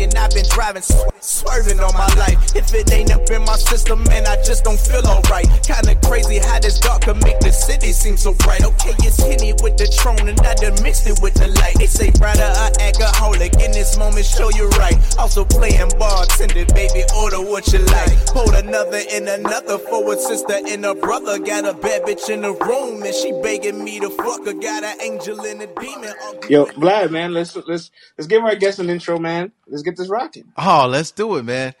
and I've been driving, sw- swerving on my life. If it ain't up in my system, man, I just don't feel alright. Kinda crazy how this dark can make the city seem so bright. Okay, it's hitting with the tron and I done mixed it with the light. They say, brother, a alcoholic in this moment, show you right. Also playing bartender, baby, order what you like. Hold another in another for a sister and a brother. Got a bad bitch in the room and she begging me to fuck her. Got an angel and a demon. Yo, Vlad, man, let's let's let's give our guest an intro, man. Let's get this rocking. Oh, let's do it, man.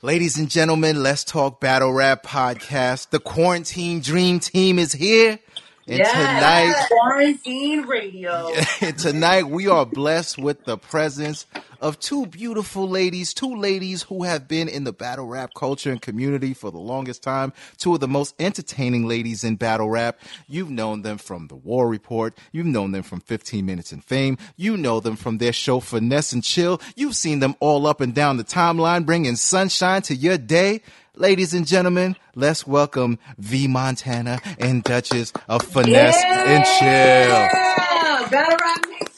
Ladies and gentlemen, let's talk battle rap podcast. The quarantine dream team is here. And Yes, tonight, quarantine radio. tonight we are blessed with the presence of two beautiful ladies, two ladies who have been in the battle rap culture and community for the longest time, two of the most entertaining ladies in battle rap. You've known them from The War Report, you've known them from 15 Minutes in Fame, you know them from their show Finesse and Chill, you've seen them all up and down the timeline bringing sunshine to your day. Ladies and gentlemen, let's welcome V Montana and Duchess of Finesse and Chill. Battle some noise.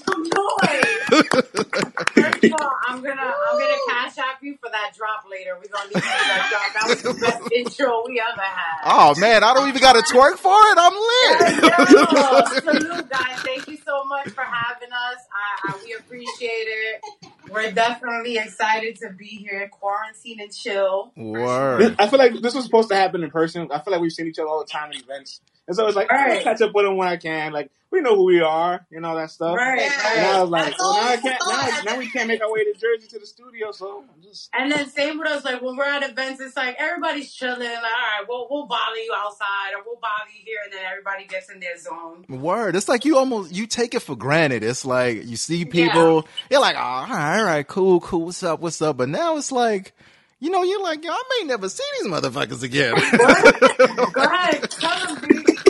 First of all, I'm gonna I'm gonna cash app you for that drop later. We're gonna need you for that drop. That was the best intro we ever had. Oh man, I don't even got to twerk for it. I'm lit. Yo, salute, guys. Thank you so much for having us. I, I, we appreciate it. We're definitely excited to be here. Quarantine and chill. Word. I feel like this was supposed to happen in person. I feel like we've seen each other all the time at events, and so it's like I'll Right. catch up with them when I can. Like we know who we are, you know that stuff. Right, And I was like, well, now I can't. Now, now we can't make our way to Jersey to the studio, so I'm just. And then same with us, like when we're at events, it's like everybody's chilling. Like, all right, we'll we'll bother you outside or we'll bother you here, and then everybody gets in their zone. Word. It's like you almost you take it for granted. It's like you see people, you're like, oh, all right, all right, cool, cool. What's up? What's up? But now it's like, you know, you're like, yo, I may never see these motherfuckers again. Go ahead, tell them. B. He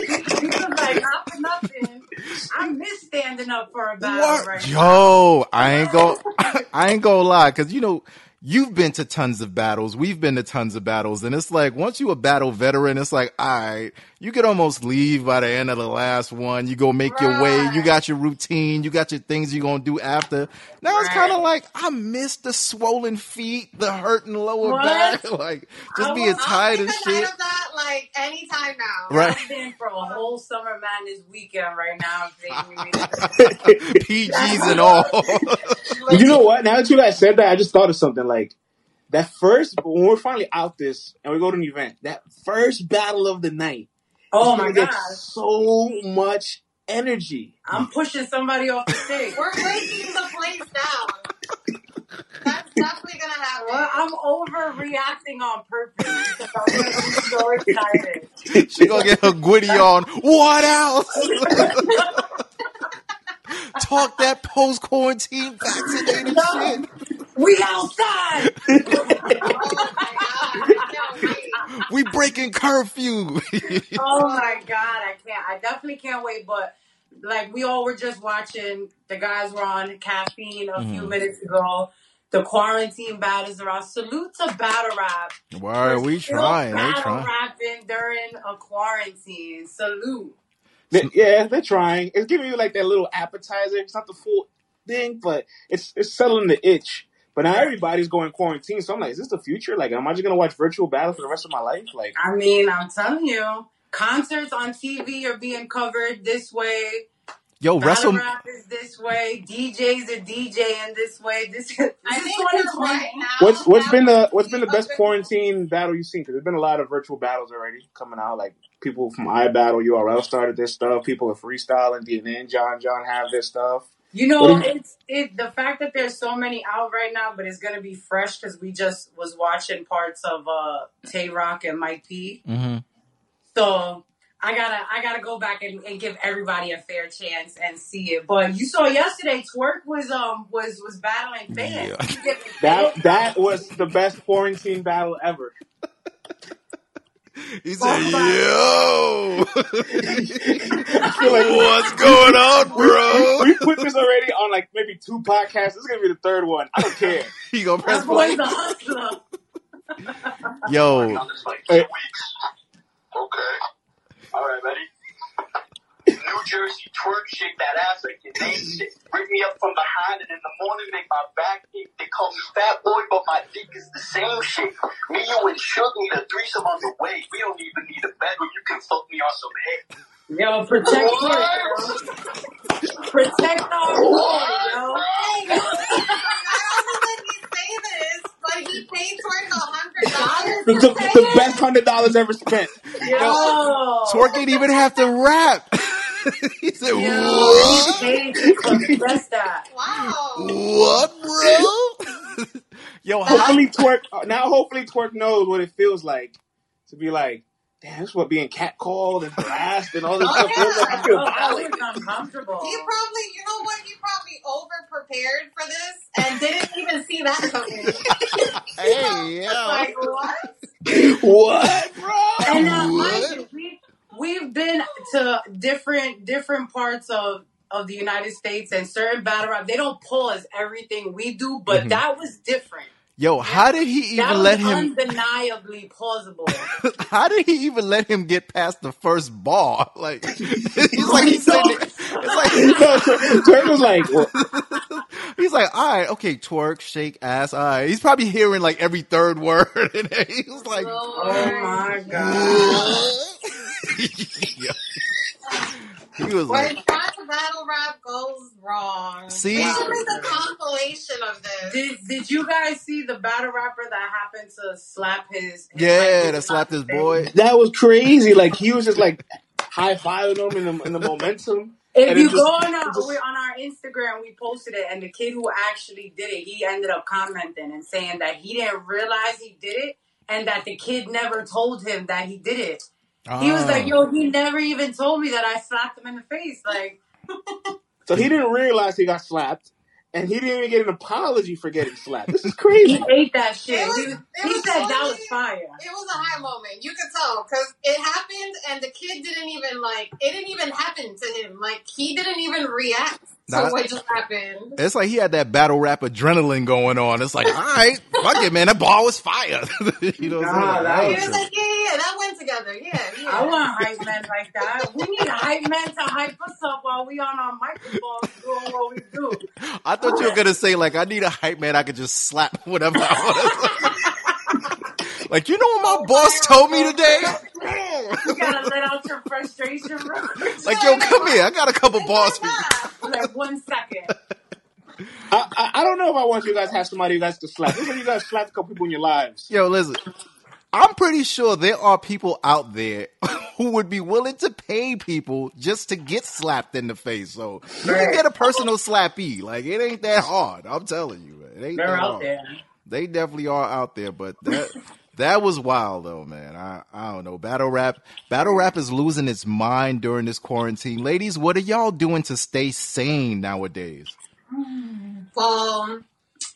was like, not for nothing. I miss standing up for a battle right now. I ain't go, I ain't gonna lie, cause you know, you've been to tons of battles. We've been to tons of battles, and it's like once you a battle veteran, it's like, all right, you could almost leave by the end of the last one. You go make your way. You got your routine. You got your things you're gonna do after. Now it's kind of like I miss the swollen feet, the hurting lower What? back, like just I being will- I'll tired be and the shit. of that like anytime now. Right. I'm in for a whole summer madness weekend right now. if they need me. PGs and all. you know what? Now that you guys said that, I just thought of something. Like that first when we're finally out this and we go to an event, that first battle of the night. Oh my god, so much energy. I'm pushing somebody off the stage. We're breaking the place down. That's definitely gonna happen. Well, I'm overreacting on purpose because I'm so excited. she gonna get her gwitty on. What else? Talk that post quarantine vaccinated shit. We outside. oh my god, I can't wait. We breaking curfew. Oh my god, I can't. I definitely can't wait. But like we all were just watching, the guys were on caffeine a few Mhm. minutes ago. The quarantine battles are out. Salute to battle rap. Why are we still trying? They Battle trying. rapping during a quarantine. Salute. They- yeah, they're trying. It's giving you like that little appetizer. It's not the full thing, but it's it's settling the itch. But now everybody's going quarantine, so I'm like, is this the future? Like, am I just gonna watch virtual battle for the rest of my life? Like, I mean, I'm telling you, concerts on TV are being covered this way. Yo, Battle Wrestle. rap is this way. DJs are DJing this way. This, this I is think 2020. for right now. what's what's that been the would what's be been the best quarantine battle you've seen? Because there's been a lot of virtual battles already coming out. Like people from iBattle URL started this stuff. People are freestyling. DNA and John John have this stuff. You know, do you- it's it the fact that there's so many out right now, but it's gonna be fresh because we just was watching parts of uh Tay Rock and Mike P. hmm So I gotta I gotta go back and, and give everybody a fair chance and see it. But you saw yesterday, Twork was um was was battling fans. Yeah. He giving That that was the best quarantine battle ever. He said, Oh, "Yo, like what's going on, we, bro?" we put this already on like maybe two podcasts. This is gonna be the third one. I don't care. He gonna press that boy's play. a hustler. Yo, It's like Hey. two weeks. Okay. All right, ready? New Jersey twerk, shake that ass like your name shit. Bring me up from behind, and in the morning make my back ache. They call call me fat boy, but my dick is the same shape. Me, you, and Shook need a threesome on the way. We don't even need a bed where you can fuck me on some head. Yo, protect it. Protect our boy, yo. Hey, not only did he say this, but he paid Twork a hundred The, dollars. the, the best hundred dollars ever spent. Yo. Twork didn't even have to rap. he said, Yo, "What? he paid to confess that. Wow. What, bro?" Yo, Hopefully Twork uh, now. Hopefully Twork knows what it feels like to be like, damn, this what being catcalled and harassed and all this Oh, stuff feels like. I feel Oh, that violated. uncomfortable. He probably, you know what? He probably over prepared for this and didn't even see that coming. hey, yo. like what? What, bro? And uh, now, What? mind you, we we've been to different different parts of of the United States and certain battle rap. They don't pause everything we do, but Mhm. that was different. Yo, how did he That even was let him? undeniably plausible. How did he even let him get past the first bar? Like he's like he's sitting. there- It's Twork was like, well, like he's like, all right, okay, twerk, shake ass. All right. He's probably hearing like every third word, and he was like, oh my god. Yeah. He was When like, Twork battle rap goes wrong. See? We should make a compilation of this. Did did you guys see the battle rapper that happened to slap his? his yeah, like, that slapped his boy. that was crazy. Like he was just like high fiving them in the in the momentum. If And you just- go on our, just- on our Instagram, we posted it, and the kid who actually did it, he ended up commenting and saying that he didn't realize he did it, and that the kid never told him that he did it. He was like, Ah. "Yo, he never even told me that I slapped him in the face." Like, So he didn't realize he got slapped, and he didn't even get an apology for getting slapped. This is crazy. he ate that shit. It was- he he was said that funny. was fire. It was a high moment. You could tell because it happened, and the kid didn't even like. It didn't even happen to him. Like he didn't even react to Nah. what just happened. It's like he had that battle rap adrenaline going on. It's like, all right, fuck it, man. That ball was fire. you know what I'm Nah, saying? that He was that like, yeah, yeah, yeah, that went together. Yeah, yeah. I want hype men like that. We need hype men to hype us up while we on our microphones doing what we do. I thought you were gonna say like, I need a hype man. I could just slap whatever I want. Like, you know what my boss told me today? You gotta let out your frustration, bro. like, yo, come here. I got a couple balls for you. like one second. I, I I don't know if I want you guys to have somebody you guys to slap. Listen, you guys slapped a couple people in your lives. Yo, listen. I'm pretty sure there are people out there who would be willing to pay people just to get slapped in the face. So you can get a personal slappy. Like it ain't that hard. I'm telling you, it ain't They're that out hard. there. They definitely are out there, but that that was wild though, man. I I don't know. Battle rap, battle rap is losing its mind during this quarantine. Ladies, what are y'all doing to stay sane nowadays? Well,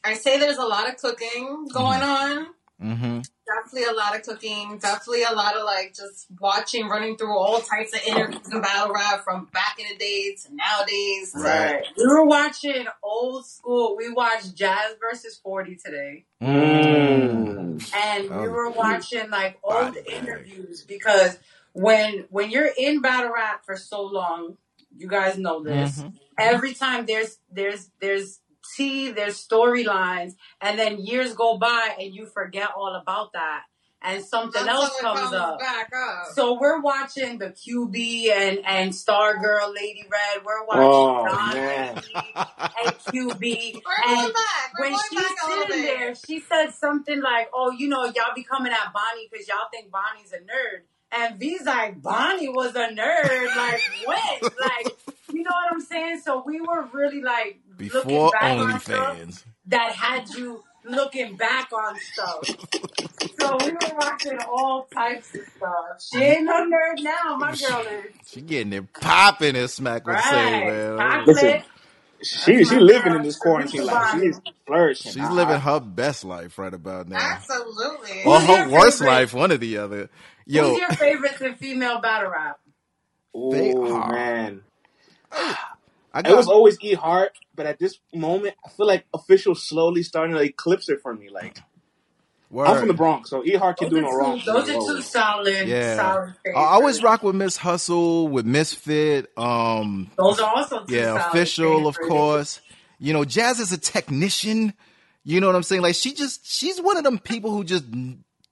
I say there's a lot of cooking going mm-hmm. on. Mm-hmm. Definitely a lot of cooking. Definitely a lot of like just watching, running through all types of interviews and battle rap from back in the days to nowadays. Right. We were watching old school. We watched Jazz versus 40 today. Mm. and Oh, we were watching like old interviews because when when you're in battle rap for so long, you guys know this. Mhm. Every time there's there's there's tea, there's storylines, and then years go by and you forget all about that, and something Until else it comes up. back up. So we're watching the QB and and Stargirl, Lady Red. We're watching Oh, Don man. And QB. And back. When she's back sitting there, she said something like, "Oh, you know, y'all be coming at Bonnie because y'all think Bonnie's a nerd." And V's like, "Bonnie was a nerd. Like when? like you know what I'm saying?" So we were really like Before looking back on stuff OnlyFans. that had you looking back on stuff. so we were watching all types of stuff. She ain't no nerd now. My girl is She getting it popping, as Smack would say, right. man. Chocolate. Listen, she That's she living girl. in this quarantine life. Bonnie. She's flourishing. She's I- living her best life right about now. Absolutely. Or Who's her worst favorite? life, one or the other. Yo, Who's your favorites in female battle rap? They Oh are. man, I it was always E Hart, but at this moment, I feel like official slowly starting to eclipse it for me. Like I'm from the. Bronx, so E Hart can Those do no wrong. two, for me those are two always. solid, Yeah. solid I favorites. I always rock with Miss Hustle, with Misfit, um, Those are also two yeah, solid official, of course. You know, Jazz is a technician. You know what I'm saying? Like she just she's one of them people who just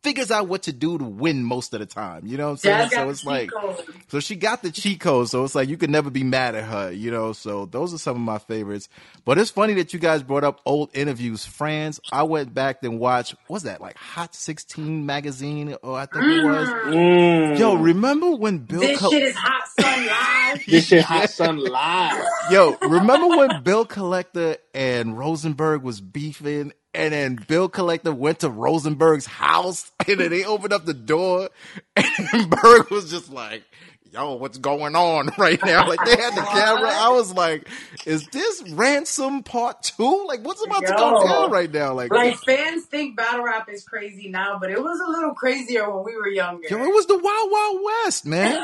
figures out what to do to win most of the time. You know what I'm saying? Jazz so it's like code. so she got the cheat code, so it's like you can never be mad at her, you know. So those are some of my favorites. But it's funny that you guys brought up old interviews. Friends, I went back and watched what was that like Hot 16 magazine, or I think it was. Mm. Yo, remember when Bill? This Col- shit is hot sun live. this shit hot sun live. Yo, remember when Bill Collector and Rosenberg was beefing, and then Bill Collector went to Rosenberg's house, and then they opened up the door, and Berg was just like, "Yo, what's going on right now?" Like they had the camera. I was like, "Is this Ransom Part Two? Like what's about to go Yo. down right now?" Like, Like fans think battle rap is crazy now, but it was a little crazier when we were younger. yo, it was the Wild Wild West, man.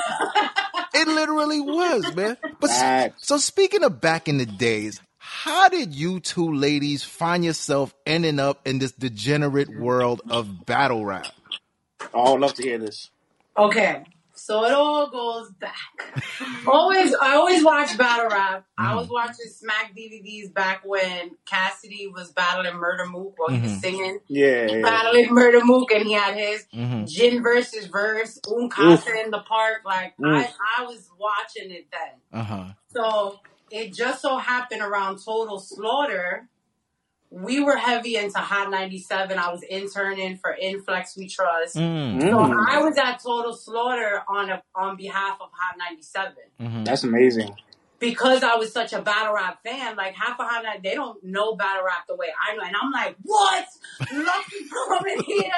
it literally was, man. But s- Facts. So speaking of back in the days, how did you two ladies find yourself ending up in this degenerate world of battle rap? Oh, I'd love to hear this. Okay, so it all goes back. always, I always watch battle rap. I Mm-hmm. was watching Smack DVDs back when Cassidy was battling Murda Mook while he Mhm. was singing. Yeah, yeah. Battling Murda Mook, and he had his Mm-hmm. Jin versus verse, Un Casa in the park. Like Mm. I, I was watching it then. Uh huh. So it just so happened around Total Slaughter, we were heavy into Hot 97. I was interning for In Flex We Trust. Mm. So Mm. I was at Total Slaughter on a, on behalf of Hot 97. Mm-hmm. That's amazing. Because I was such a battle rap fan, like half of Hot 97, they don't know battle rap the way I know. And I'm like, what? Lucky coming here?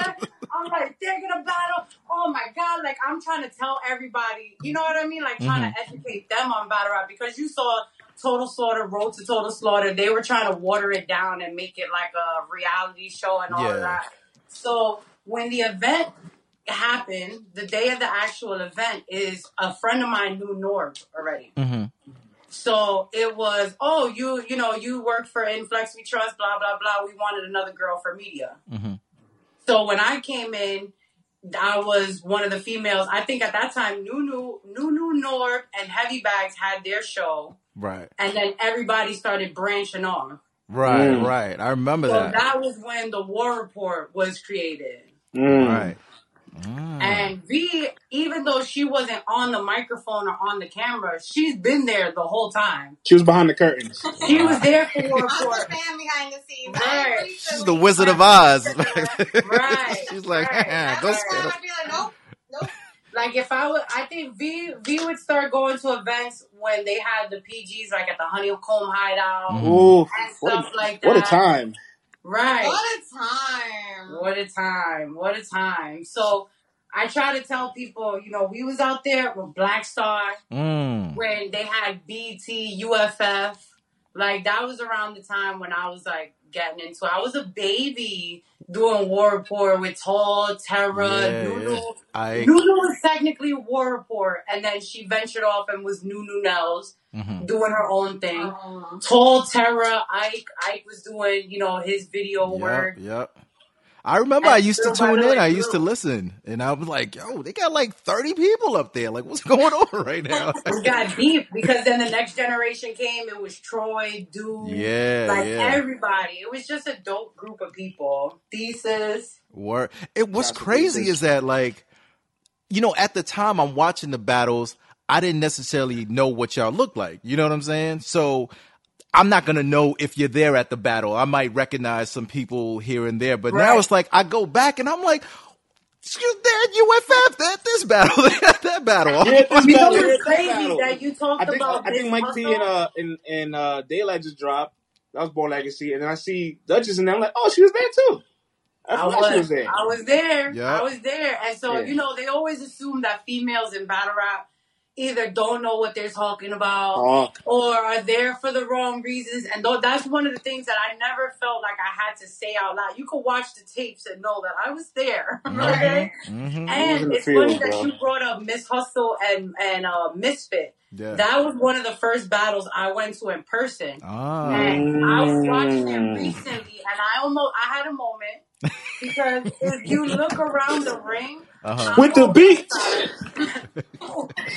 I'm like, they're gonna battle. Oh my God. Like, I'm trying to tell everybody, you know what I mean? Like, trying to educate them on battle rap because you saw Total Slaughter, Road to Total Slaughter. They were trying to water it down and make it like a reality show and all Yeah. of that. So when the event happened, the day of the actual event is a friend of mine knew Norb already. Mm-hmm. So it was, oh, you, you know, you work for In Flex We Trust, blah blah blah. We wanted another girl for media. Mm-hmm. So when I came in, I was one of the females. I think at that time, Nunu, Nunu Norb, and Heavy Bags had their show, Right. and then everybody started branching off. Right. Mm. Right. I remember So that. that was when the War Report was created. Mm. Right. Mm. And V, even though she wasn't on the microphone or on the camera, she's been there the whole time. She was behind the curtains. She was there for War I'm the fan behind the scenes. Right. She's the Wizard of Oz. Right, She's like, right. That's go why. I'd be like, nope, nope. Like if I would, I think V V would start going to events when they had the PGs, like at the Honeycomb Hideout Mhm. Ooh, and stuff a, like that. what a time. Right. What a time. What a time. What a time. So I try to tell people, you know, we was out there with Black Star Mm. when they had BT, UFF. Like that was around the time when I was like getting into it. I was a baby doing War Report with Tall, Terra, Yeah, Nunu. yeah. I. Nunu was technically War Report, and then she ventured off and was Nunu Nels Mm-hmm. doing her own thing. Um, Tall Terra, Ike, Ike was doing, you know, his video work. Yep, yep. I remember I used to tune little in. I it used to listen, and I was like, "Yo, they got like thirty people up there. Like, what's going on right now?" We got deep because then the next generation came. It was Troy, Dude, yeah, like yeah. everybody. It was just a dope group of people. Thesis. Word. It what's Shout crazy is that like, you know, at the time I'm watching the battles, I didn't necessarily know what y'all looked like. You know what I'm saying? So I'm not gonna know if you're there at the battle. I might recognize some people here and there, but now it's like I go back and I'm like, "Excuse they're at UFF, they're this battle, they're at that battle." Yeah, this You know what's crazy battle. that you talked I think about I this think Mike P hustle? and uh and, and uh Daylyt just dropped. That was Born Legacy, and then I see Duchess, and I'm like, oh, she was there too. I I forgot she was was, there. I was there. Yeah. I was there. And so, Yeah. you know, they always assume that females in battle rap either don't know what they're talking about Oh, or are there for the wrong reasons. And though that's one of the things that I never felt like I had to say out loud. You could watch the tapes and know that I was there. okay? hmm was in And it's field, funny that you brought up Miss Hustle and and uh, Misfit. Yeah. That was one of the first battles I went to in person. ah. And I was watching it Mm. recently, and I almost I had a moment because if you look around the ring, Uh-huh. with the on beat.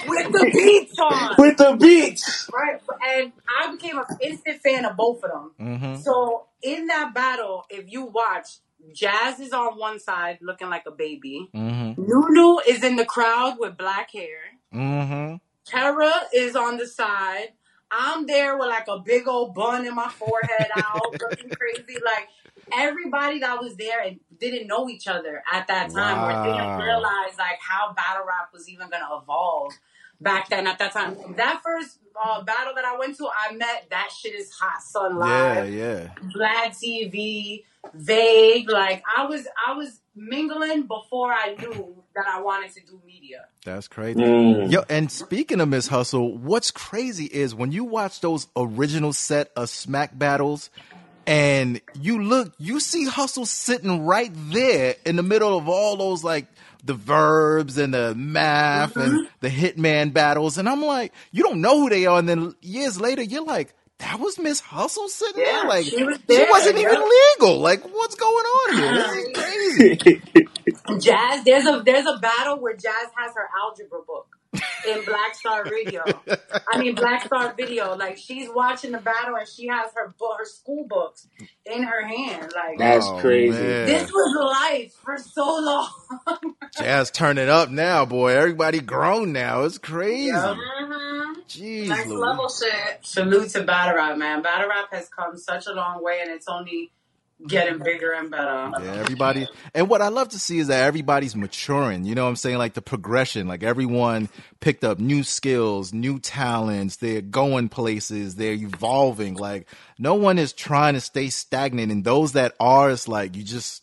with the beats on. with the beats. Right, and I became an instant fan of both of them. Mm-hmm. So in that battle, if you watch, Jazz is on one side looking like a baby. Mm-hmm. Nunu is in the crowd with black hair. Mm-hmm. Tara is on the side. I'm there with like a big old bun in my forehead out, looking crazy. Like everybody that was there and didn't know each other at that time, or didn't realize like how battle rap was even gonna evolve back then. At that time, that first uh, battle that I went to, I met that shit is hot son Yeah, live, yeah. Vlad TV, Vague. Like I was, I was mingling before I knew that I wanted to do media. That's crazy. Mm. Yo, and speaking of Miss Hustle, what's crazy is when you watch those original set of smack battles and you look, you see Hustle sitting right there in the middle of all those like the verbs and the math and mm-hmm. the hitman battles. And I'm like, you don't know who they are. And then years later, you're like, that was Miss Hustle sitting Yeah, there? Like, she was wasn't even legal. Like, what's going on here? This is crazy. Jazz, there's a there's a battle where Jazz has her algebra book in Black Star Radio. I mean Black Star Video. Like she's watching the battle and she has her book, her school books in her hand. Like That's Oh, crazy. man. this was life for so long. Jazz turning up now, boy. Everybody grown now. It's crazy. Yeah. Mm-hmm. Jeez, Next Louise. level shit. Salute to battle rap, man. Battle rap has come such a long way, and it's only getting bigger and better. Yeah, everybody. And what I love to see is that everybody's maturing. You know what I'm saying? Like the progression. Like everyone picked up new skills, new talents. They're going places. They're evolving. Like no one is trying to stay stagnant. And those that are, it's like you just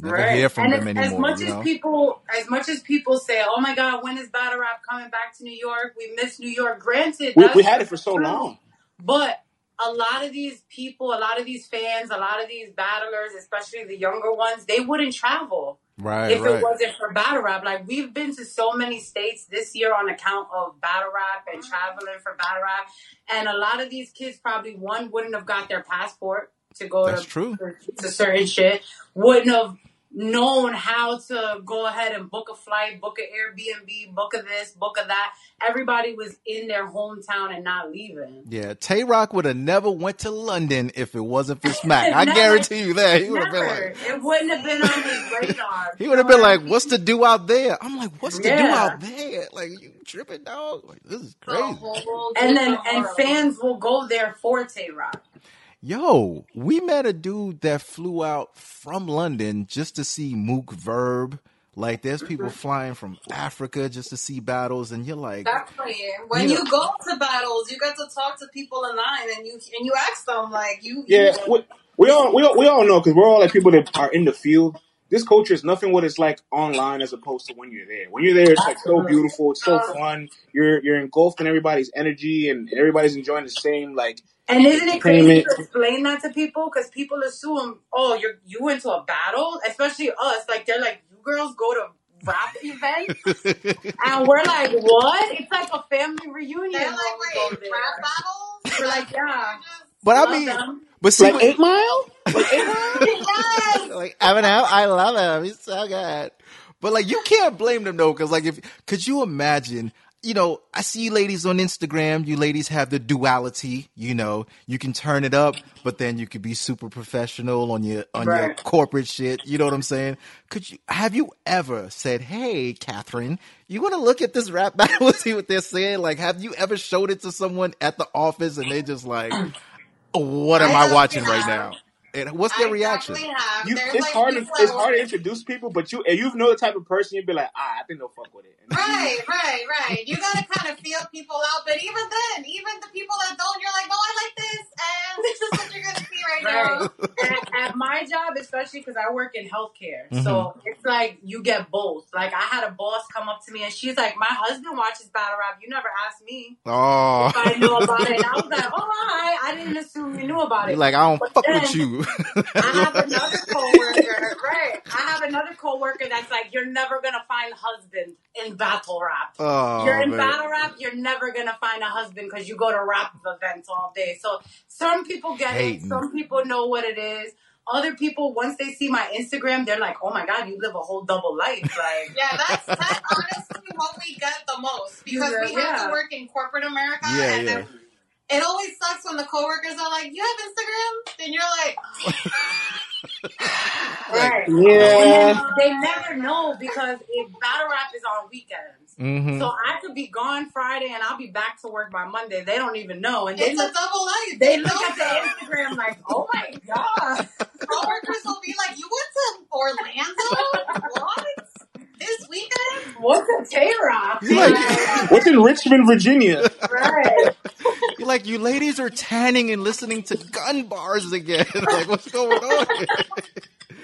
never hear from and them as, anymore. as much you know? as people, as much as people say, "Oh my God, when is battle rap coming back to New York? We miss New York." Granted, We, we had it for so long. But a lot of these people, a lot of these fans, a lot of these battlers, especially the younger ones, they wouldn't travel right, if right. it wasn't for battle rap. Like we've been to so many states this year on account of battle rap and mm-hmm. traveling for battle rap, and a lot of these kids probably one wouldn't have got their passport to go That's to, true. to certain shit, wouldn't have known how to go ahead and book a flight, book an Airbnb, book a this, book a that. Everybody was in their hometown and not leaving. Yeah, Tay Rock would have never went to London if it wasn't for Smack. I guarantee you that. He would have been like, it wouldn't have been on his radar. he would have been like, "What's to do out there?" I'm like, "What's to do out there?" Like you tripping, dog? Like this is crazy. and then and fans will go there for Tay Rock. Yo, we met a dude that flew out from London just to see Mook Verb. Like, there's mm-hmm. people flying from Africa just to see battles, and you're like, Exactly. When You you, go to battles, you get to talk to people in line, and you and you ask them like you. Yeah, you, we, we all we all, we all know because we're all like people that are in the field. This culture is nothing what it's like online as opposed to when you're there. When you're there, it's like so beautiful, it's so uh, fun. You're you're engulfed in everybody's energy and everybody's enjoying the same like. And isn't it crazy to explain that to people? Because people assume, oh, you're you went to a battle, especially us. Like they're like, you girls go to rap events, and we're like, what? It's like a family reunion. they're like, wait, rap battles? We're like, yeah. but I mean, them. but see, Like Eight Mile, like Eight Mile. yes. like Eminem, I love him. He's so good. But like, you can't blame them though, because like, if could you imagine? You know, I see you ladies on Instagram. You ladies have the duality. You know, you can turn it up, but then you could be super professional on your on your corporate shit. You know what I'm saying? Could you have you ever said, "Hey, Catherine, you want to look at this rap battle and see what they're saying?" Like, have you ever showed it to someone at the office and they just like, oh, "What am I I watching right now?" And what's their I reaction? definitely have. You, it's like hard. To, it's hard to introduce people, but you if you know the type of person, you'd be like, ah, I think they'll fuck with it. And Right, right, right. You gotta kind of feel people out, but even then, even the people that don't, you're like, oh, I like this, and this is what you're gonna see right now. Right. at, at my job, especially because I work in healthcare, Mm-hmm. so it's like you get both. Like I had a boss come up to me and she's like, "My husband watches battle rap. You never asked me Oh, if I knew about it." And I was like, "Oh, I, I didn't assume you knew about You're it." like, I don't But fuck then with you. I have another coworker, right? I have another coworker that's like, "You're never gonna find husband in battle rap." oh, you're in man. battle rap, you're never gonna find a husband because you go to rap events all day. So some people get Hating. it, some people know what it is. Other people, once they see my Instagram, they're like, "Oh my god, you live a whole double life!" Like, Yeah, that's that honestly what we get the most because we have Yeah. to work in corporate America. Yeah, and yeah. then it always sucks when the coworkers are like, "You have Instagram?" and you're like, Right. Yeah. They never know because if battle rap is on weekends. hmm So I could be gone Friday and I'll be back to work by Monday. They don't even know. And they "It's a look, double life." they They look at the. Instagram like, oh my God. coworkers will be like, "You went to Orlando? what? This weekend?" What's a Tay Rock? You like, What's in Richmond, Virginia? right. you like, you ladies are tanning and listening to gun bars again. like, what's going on?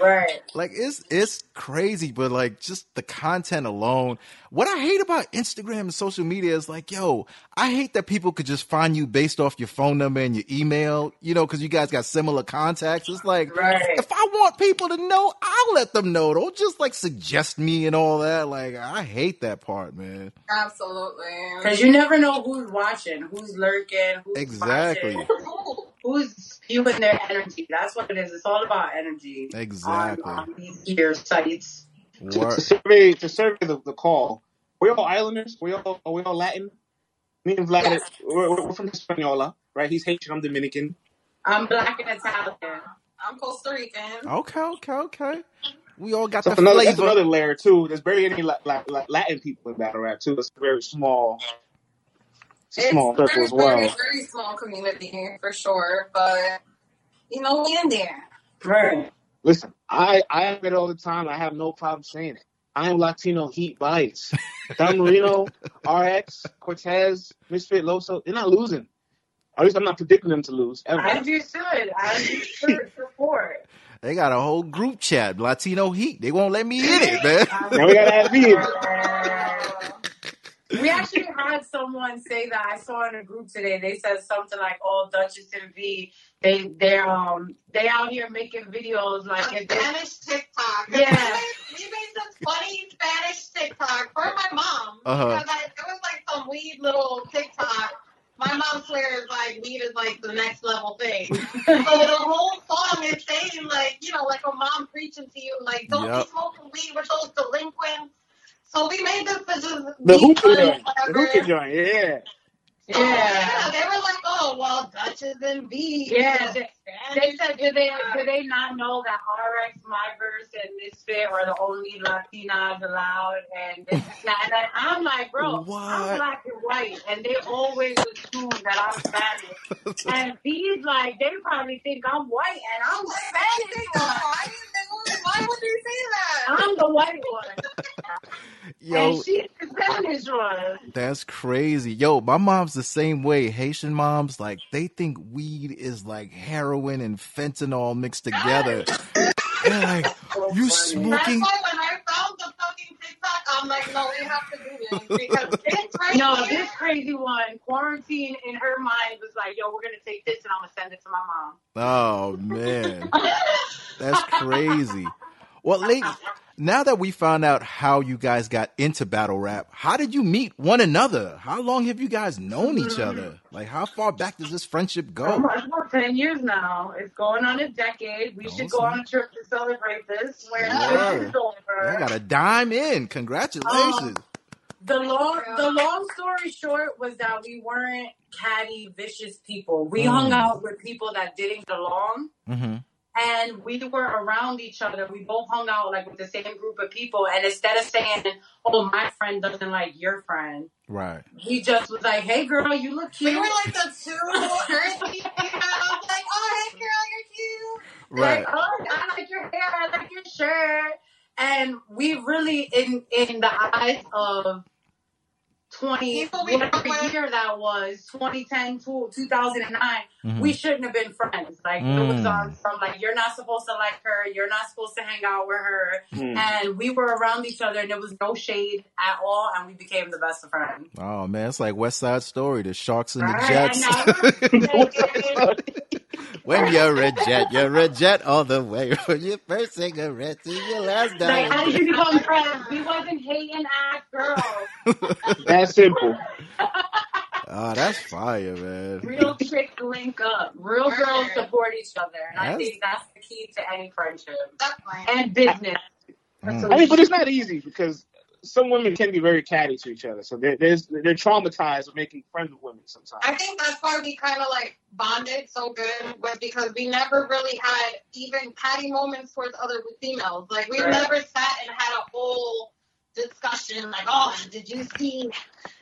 Right. like it's it's crazy, but like just the content alone. What I hate about Instagram and social media is like, yo, I hate that people could just find you based off your phone number and your email, you know, because you guys got similar contacts. It's like, Right. if I want people to know, I'll let them know. Don't just like suggest me and all that. Like, I hate that part, man. Absolutely. Because you never know who's watching, who's lurking, who's Exactly. watching, who's spewing their energy. That's what it is. It's all about energy. Exactly. On, on these here sites. To, Word. to survey to survey the, the call. We all Islanders. We all are we all Latin. Me and Vlad, Yes. we're, we're we're from Hispaniola, right? He's Haitian. I'm Dominican. I'm black and Italian. I'm Costa Rican. Okay, okay, okay. We all got So the that's another, that's another layer too. There's barely any la- la- la- Latin people in battle rap too. It's very small, it's a It's small circle very, as well. very small community for sure, but you know, we in there. Right. Listen, I I have it all the time. I have no problem saying it. I am Latino heat bites. Don Marino, RX, Cortez, Misfit, Loso, they're not losing. At least I'm not predicting them to lose ever. As you should. As you should support. They got a whole group chat, Latino Heat. They won't let me in it, man. Now we gotta have me. We actually had someone say that I saw in a group today. They said something like, "Oh, Duchess and V, they they're um they out here making videos like if they, Spanish TikTok. Yeah. We made, we made this funny Spanish TikTok for my mom. Uh-huh. Because I, it was like some weed little TikTok. My mom swears like weed is like the next level thing. so the whole song is saying like, you know, like a mom preaching to you, like, don't Yep. be smoking weed with those delinquents. So we made this to just The be hookah joint. The whatever. hookah joint, yeah. Yeah. yeah, they were like, oh, well, Duchess and V. Yeah, they, they said, do they do they not know that RX, My Verse, and Misfit are the only Latinas allowed? And this is not. And I'm like, bro, What? I'm black and white, and they always assume that I'm Spanish. And these like, they probably think I'm white, and I'm Spanish. Why, why would you say that? I'm the white one, Yo, and she's the Spanish one. that's crazy. Yo, my mom's the same way. Haitian moms, like, they think weed is like heroin and fentanyl mixed together. They're like, you That's smoking? why when I found the fucking TikTok, I'm like, no, we have to do this because it's right No, here. this crazy one, quarantine in her mind was like, yo, we're gonna take this and I'm gonna send it to my mom. Oh, man. That's crazy. Well, ladies, now that we found out how you guys got into battle rap, how did you meet one another? How long have you guys known each other? Like, how far back does this friendship go? about ten years now. It's going on a decade. We should go Awesome. on a trip to celebrate this. Where Yeah. this is over. I got a dime in. Congratulations. The long, the long story short was that we weren't catty, vicious people. We Mm. hung out with people that didn't get along, hmm and we were around each other. We both hung out like with the same group of people. And instead of saying, "Oh, my friend doesn't like your friend," Right. he just was like, "Hey, girl, you look cute." We cute." were like the two earthy people. Like, oh, hey, girl, you're cute. Right. Like, oh, I like your hair, I like your shirt. And we really, in in the eyes of 20, whatever fuck with. year that was, 2010 to 2009, Mhm. we shouldn't have been friends. Like, it was Mm. on from like, you're not supposed to like her, you're not supposed to hang out with her. Hmm. And we were around each other and there was no shade at all, and we became the best of friends. Oh man, it's like West Side Story, the Sharks and the Right, Jets. I when you're a jet, you're a jet all the way from your first cigarette to your last Like, how did dime. you become friends? We wasn't hating ass girls. That's simple. Oh, that's fire, man. Real chicks link up. Real girls support each other. And I think that's the key to any friendship Definitely. and business. Mm. I mean, but it's not easy because some women can be very catty to each other, so they're there's, they're traumatized of making friends with women sometimes. I think that's why we kind of like bonded so good was because we never really had even catty moments towards other females. Like we Right. never sat and had a whole discussion like, oh, did you see?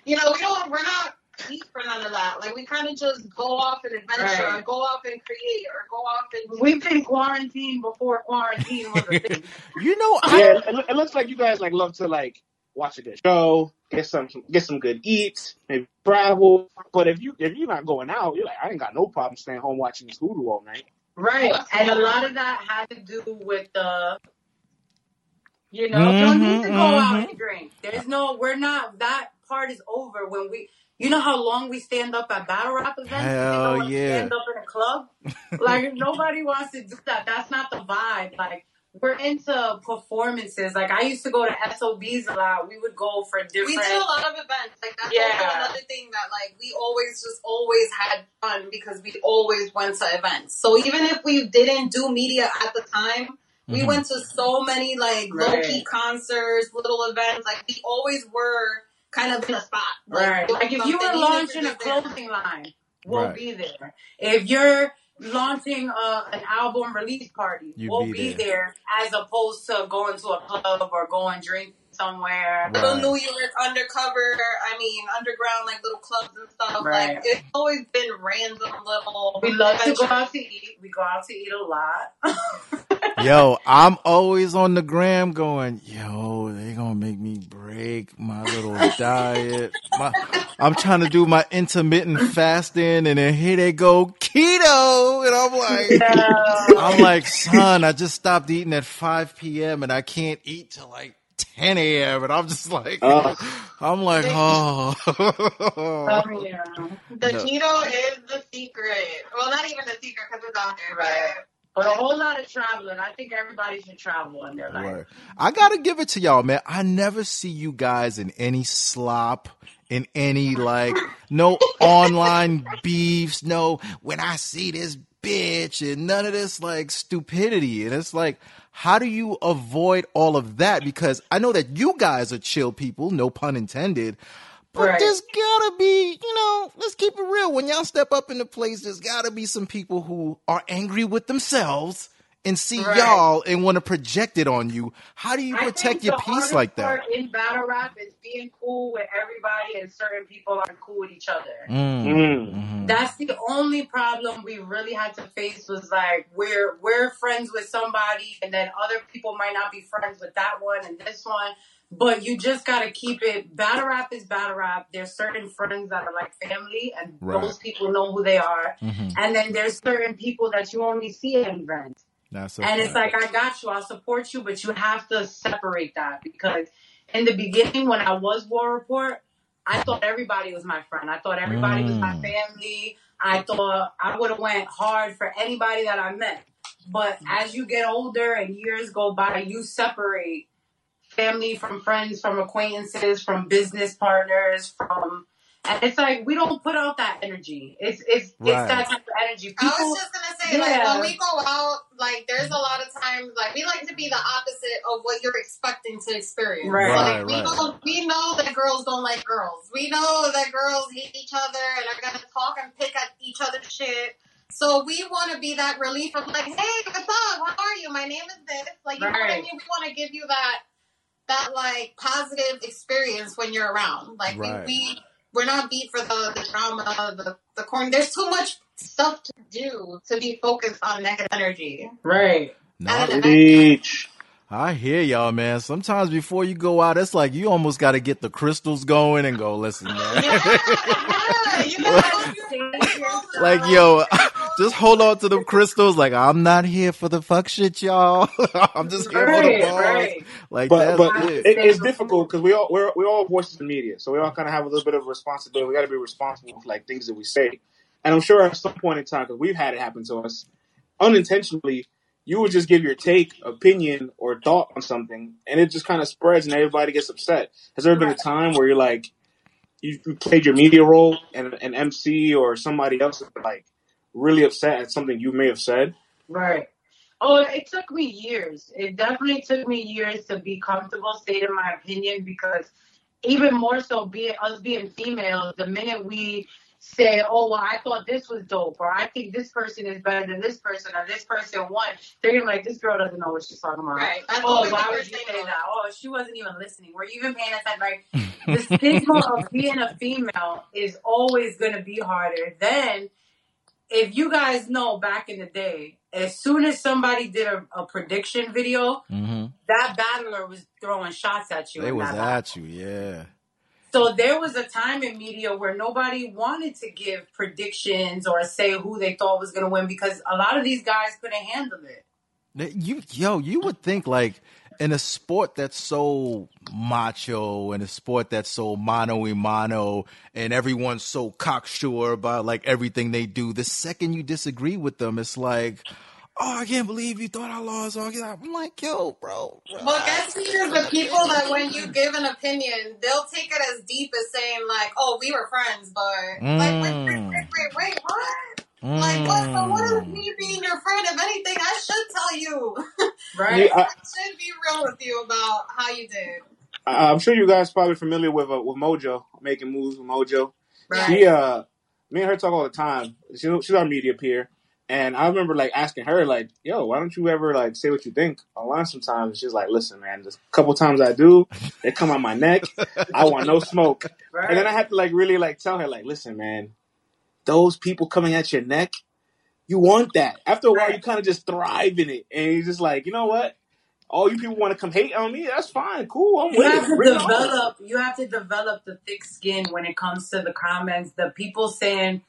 You know, we don't. We're not deep for none of that. Like we kind of just go off and adventure, Right. or go off and create, or go off and. We've been quarantined before quarantine was a thing. You know, I yeah, it, it looks like you guys like love to like watch a good show, get some get some good eats, maybe travel. But if you if you're not going out, you're like, I ain't got no problem staying home watching this Hulu all night. Right. And a lot of that had to do with the, you know, you don't need to go out Mhm, and drink. There's no, we're not, that part is over when we, you know how long we stand up at battle rap events? We Hell don't yeah. stand up in a club. like, nobody wants to do that. That's not the vibe. Like, we're into performances. Like, I used to go to SOBs a lot. We would go for different. We do a lot of events. Like that's Yeah. also another thing that like we always just always had fun because we always went to events. So even if we didn't do media at the time, we Mhm. went to so many like Right. low key concerts, little events. Like we always were kind of in a spot. Right. Like if you something, were launching a clothing line, we'll Right. be there. If you're launching a, an album release party, You'd we'll be be, there. there. as opposed to going to a club or going drink somewhere. Little New York undercover, I mean underground, like little clubs and stuff. Right. Like it's always been random little. We love to go out to eat. We go out to eat a lot. Yo, I'm always on the gram going, yo, they gonna make me break my little diet. My, I'm trying to do my intermittent fasting and then here they go keto. And I'm like, I'm like, son, I just stopped eating at 5 p.m. and I can't eat till like 10 a.m. And I'm just like. I'm like, oh. Oh, yeah. The No. keto is the secret. Well, not even the secret because it's out there, Right. But a whole lot of traveling. I think everybody should travel in their life. I gotta give it to y'all, man. I never see you guys in any slop, in any like no online beefs, no when I see this bitch and none of this like stupidity. And it's like, how do you avoid all of that? Because I know that you guys are chill people, no pun intended. But Right. there's gotta be, you know, let's keep it real. When y'all step up in the place, there's gotta be some people who are angry with themselves and see Right. y'all and want to project it on you. How do you protect your peace like that? in battle rap is being cool with everybody and certain people aren't cool with each other. Mm. Mm. That's the only problem we really had to face was like we're we're friends with somebody and then other people might not be friends with that one and this one. But you just gotta keep it battle rap is battle rap. There's certain friends that are like family and Right. those people know who they are. Mhm. And then there's certain people that you only see at events. That's a And it's like, I got you, I'll support you, but you have to separate that because in the beginning, when I was War Report, I thought everybody was my friend. I thought everybody was my Mm. family. I thought I would have went hard for anybody that I met. But as you get older and years go by, you separate family from friends, from acquaintances, from business partners, from and it's like we don't put out that energy. It's it's Right. it's that type of energy. I was just gonna say, like when we go out, like there's a lot of times, like we like to be the opposite of what you're expecting to experience. Right. Like Right, we right. know, we know that girls don't like girls. We know that girls hate each other and are gonna talk and pick at each other's shit. So we want to be that relief of like, hey, what's up? How are you? My name is this. Like, you know what I mean? We want to give you that that like positive experience when you're around. Like Right. we, we we're not beat for the, the drama, the the corn. There's too much stuff to do to be focused on negative energy. right. I don't know. Preach. I hear y'all, man. Sometimes before you go out, it's like you almost got to get the crystals going and go, listen, man. Yeah, yeah, you like, yo, just hold on to them crystals. Like, I'm not here for the fuck shit, y'all. I'm just here for the balls. right. Like, But that's but it. it, it's difficult because we all we're we all voices in media, so we all kind of have a little bit of responsibility. We got to be responsible for like things that we say, and I'm sure at some point in time, because we've had it happen to us unintentionally, you would just give your take, opinion, or thought on something, and it just kind of spreads, and everybody gets upset. Has there been a time where you're like, you, you played your media role, and an MC or somebody else like really upset at something you may have said? Right. Oh, it took me years. It definitely took me years to be comfortable stating my opinion because even more so being us being females, the minute we say, Oh well I thought this was dope or I think this person is better than this person or this person won, they're gonna be like, This girl doesn't know what she's talking about. Right. That's Oh, why would you say that? Oh, she wasn't even listening. Were you even paying attention? Like the stigma of being a female is always gonna be harder. Then if you guys know back in the day, as soon as somebody did a, a prediction video, Mm-hmm. that battler was throwing shots at you. They was at you, yeah. So there was a time in media where nobody wanted to give predictions or say who they thought was going to win because a lot of these guys couldn't handle it. You yo, you would think like in a sport that's so macho and a sport that's so mano y mano and everyone's so cocksure about like everything they do, the second you disagree with them, it's like, oh, I can't believe you thought I lost. I'm like, yo, bro. But guess who are the people that when you give an opinion, they'll take it as deep as saying like, "Oh, we were friends," but like, wait, wait, wait, wait, wait, what? Like, what? So what is Mm. me being your friend? If anything, I should tell you. Right? Yeah, I, I should be real with you about how you did. I, I'm sure you guys probably familiar with uh, with Mojo making moves with Mojo. Right. She uh, me and her talk all the time. She, she's our media peer, and I remember like asking her like, "Yo, why don't you ever like say what you think online sometimes?" She's like, "Listen, man, a couple times I do, they come on my neck. I want no smoke." And then I Right. had to like really like tell her like, "Listen, man, those people coming at your neck, you want that. After a while, you kind of just thrive in it, and you're just like, you know what? All you people want to come hate on me. That's fine, cool. I'm You with have it. to Bring develop. You have to develop the thick skin when it comes to the comments. The people saying,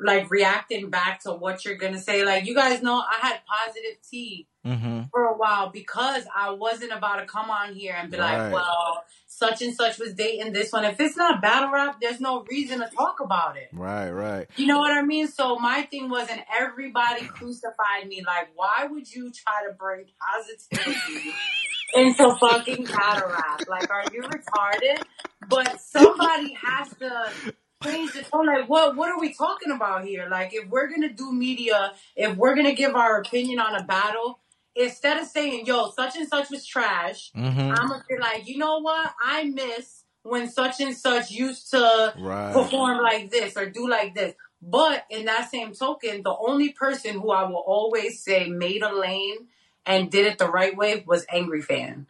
like, reacting back to what you're gonna say. Like, you guys know, I had positive tea Mm-hmm. for a while because I wasn't about to come on here and be Right. like, well, such and such was dating this one. If it's not battle rap, there's no reason to talk about it. Right, right. You know what I mean? So my thing was, and everybody crucified me. Like, why would you try to bring positivity into fucking battle rap? Like, are you retarded? But somebody has to change the tone. Like, what what are we talking about here? Like, if we're gonna do media, if we're gonna give our opinion on a battle, instead of saying, "Yo, such and such was trash," Mm-hmm. I'm gonna be like, you know what? I miss when such and such used to Right. perform like this or do like this. But in that same token, the only person who I will always say made a lane and did it the right way was Angry Fan.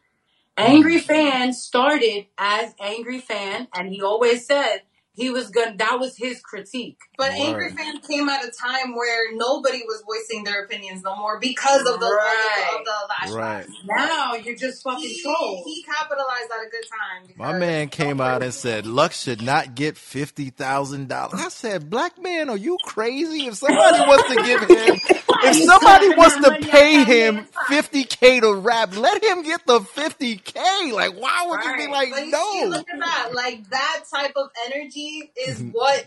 Angry Fan started as Angry Fan, and he always said he was gonna. That was his critique. But Angry Word. Fan came at a time where nobody was voicing their opinions no more because of the Right. of the, of the lash Right. Now you're just fucking He, trolls. he capitalized at a good time. My man came out and said luck should not get fifty thousand dollars. I said, "Black man, are you crazy? If somebody wants to give him, if somebody wants to pay him fifty k to rap, let him get the fifty k. Like, why would you be like, But you see, no? look at that. Like that type of energy is Mm-hmm. what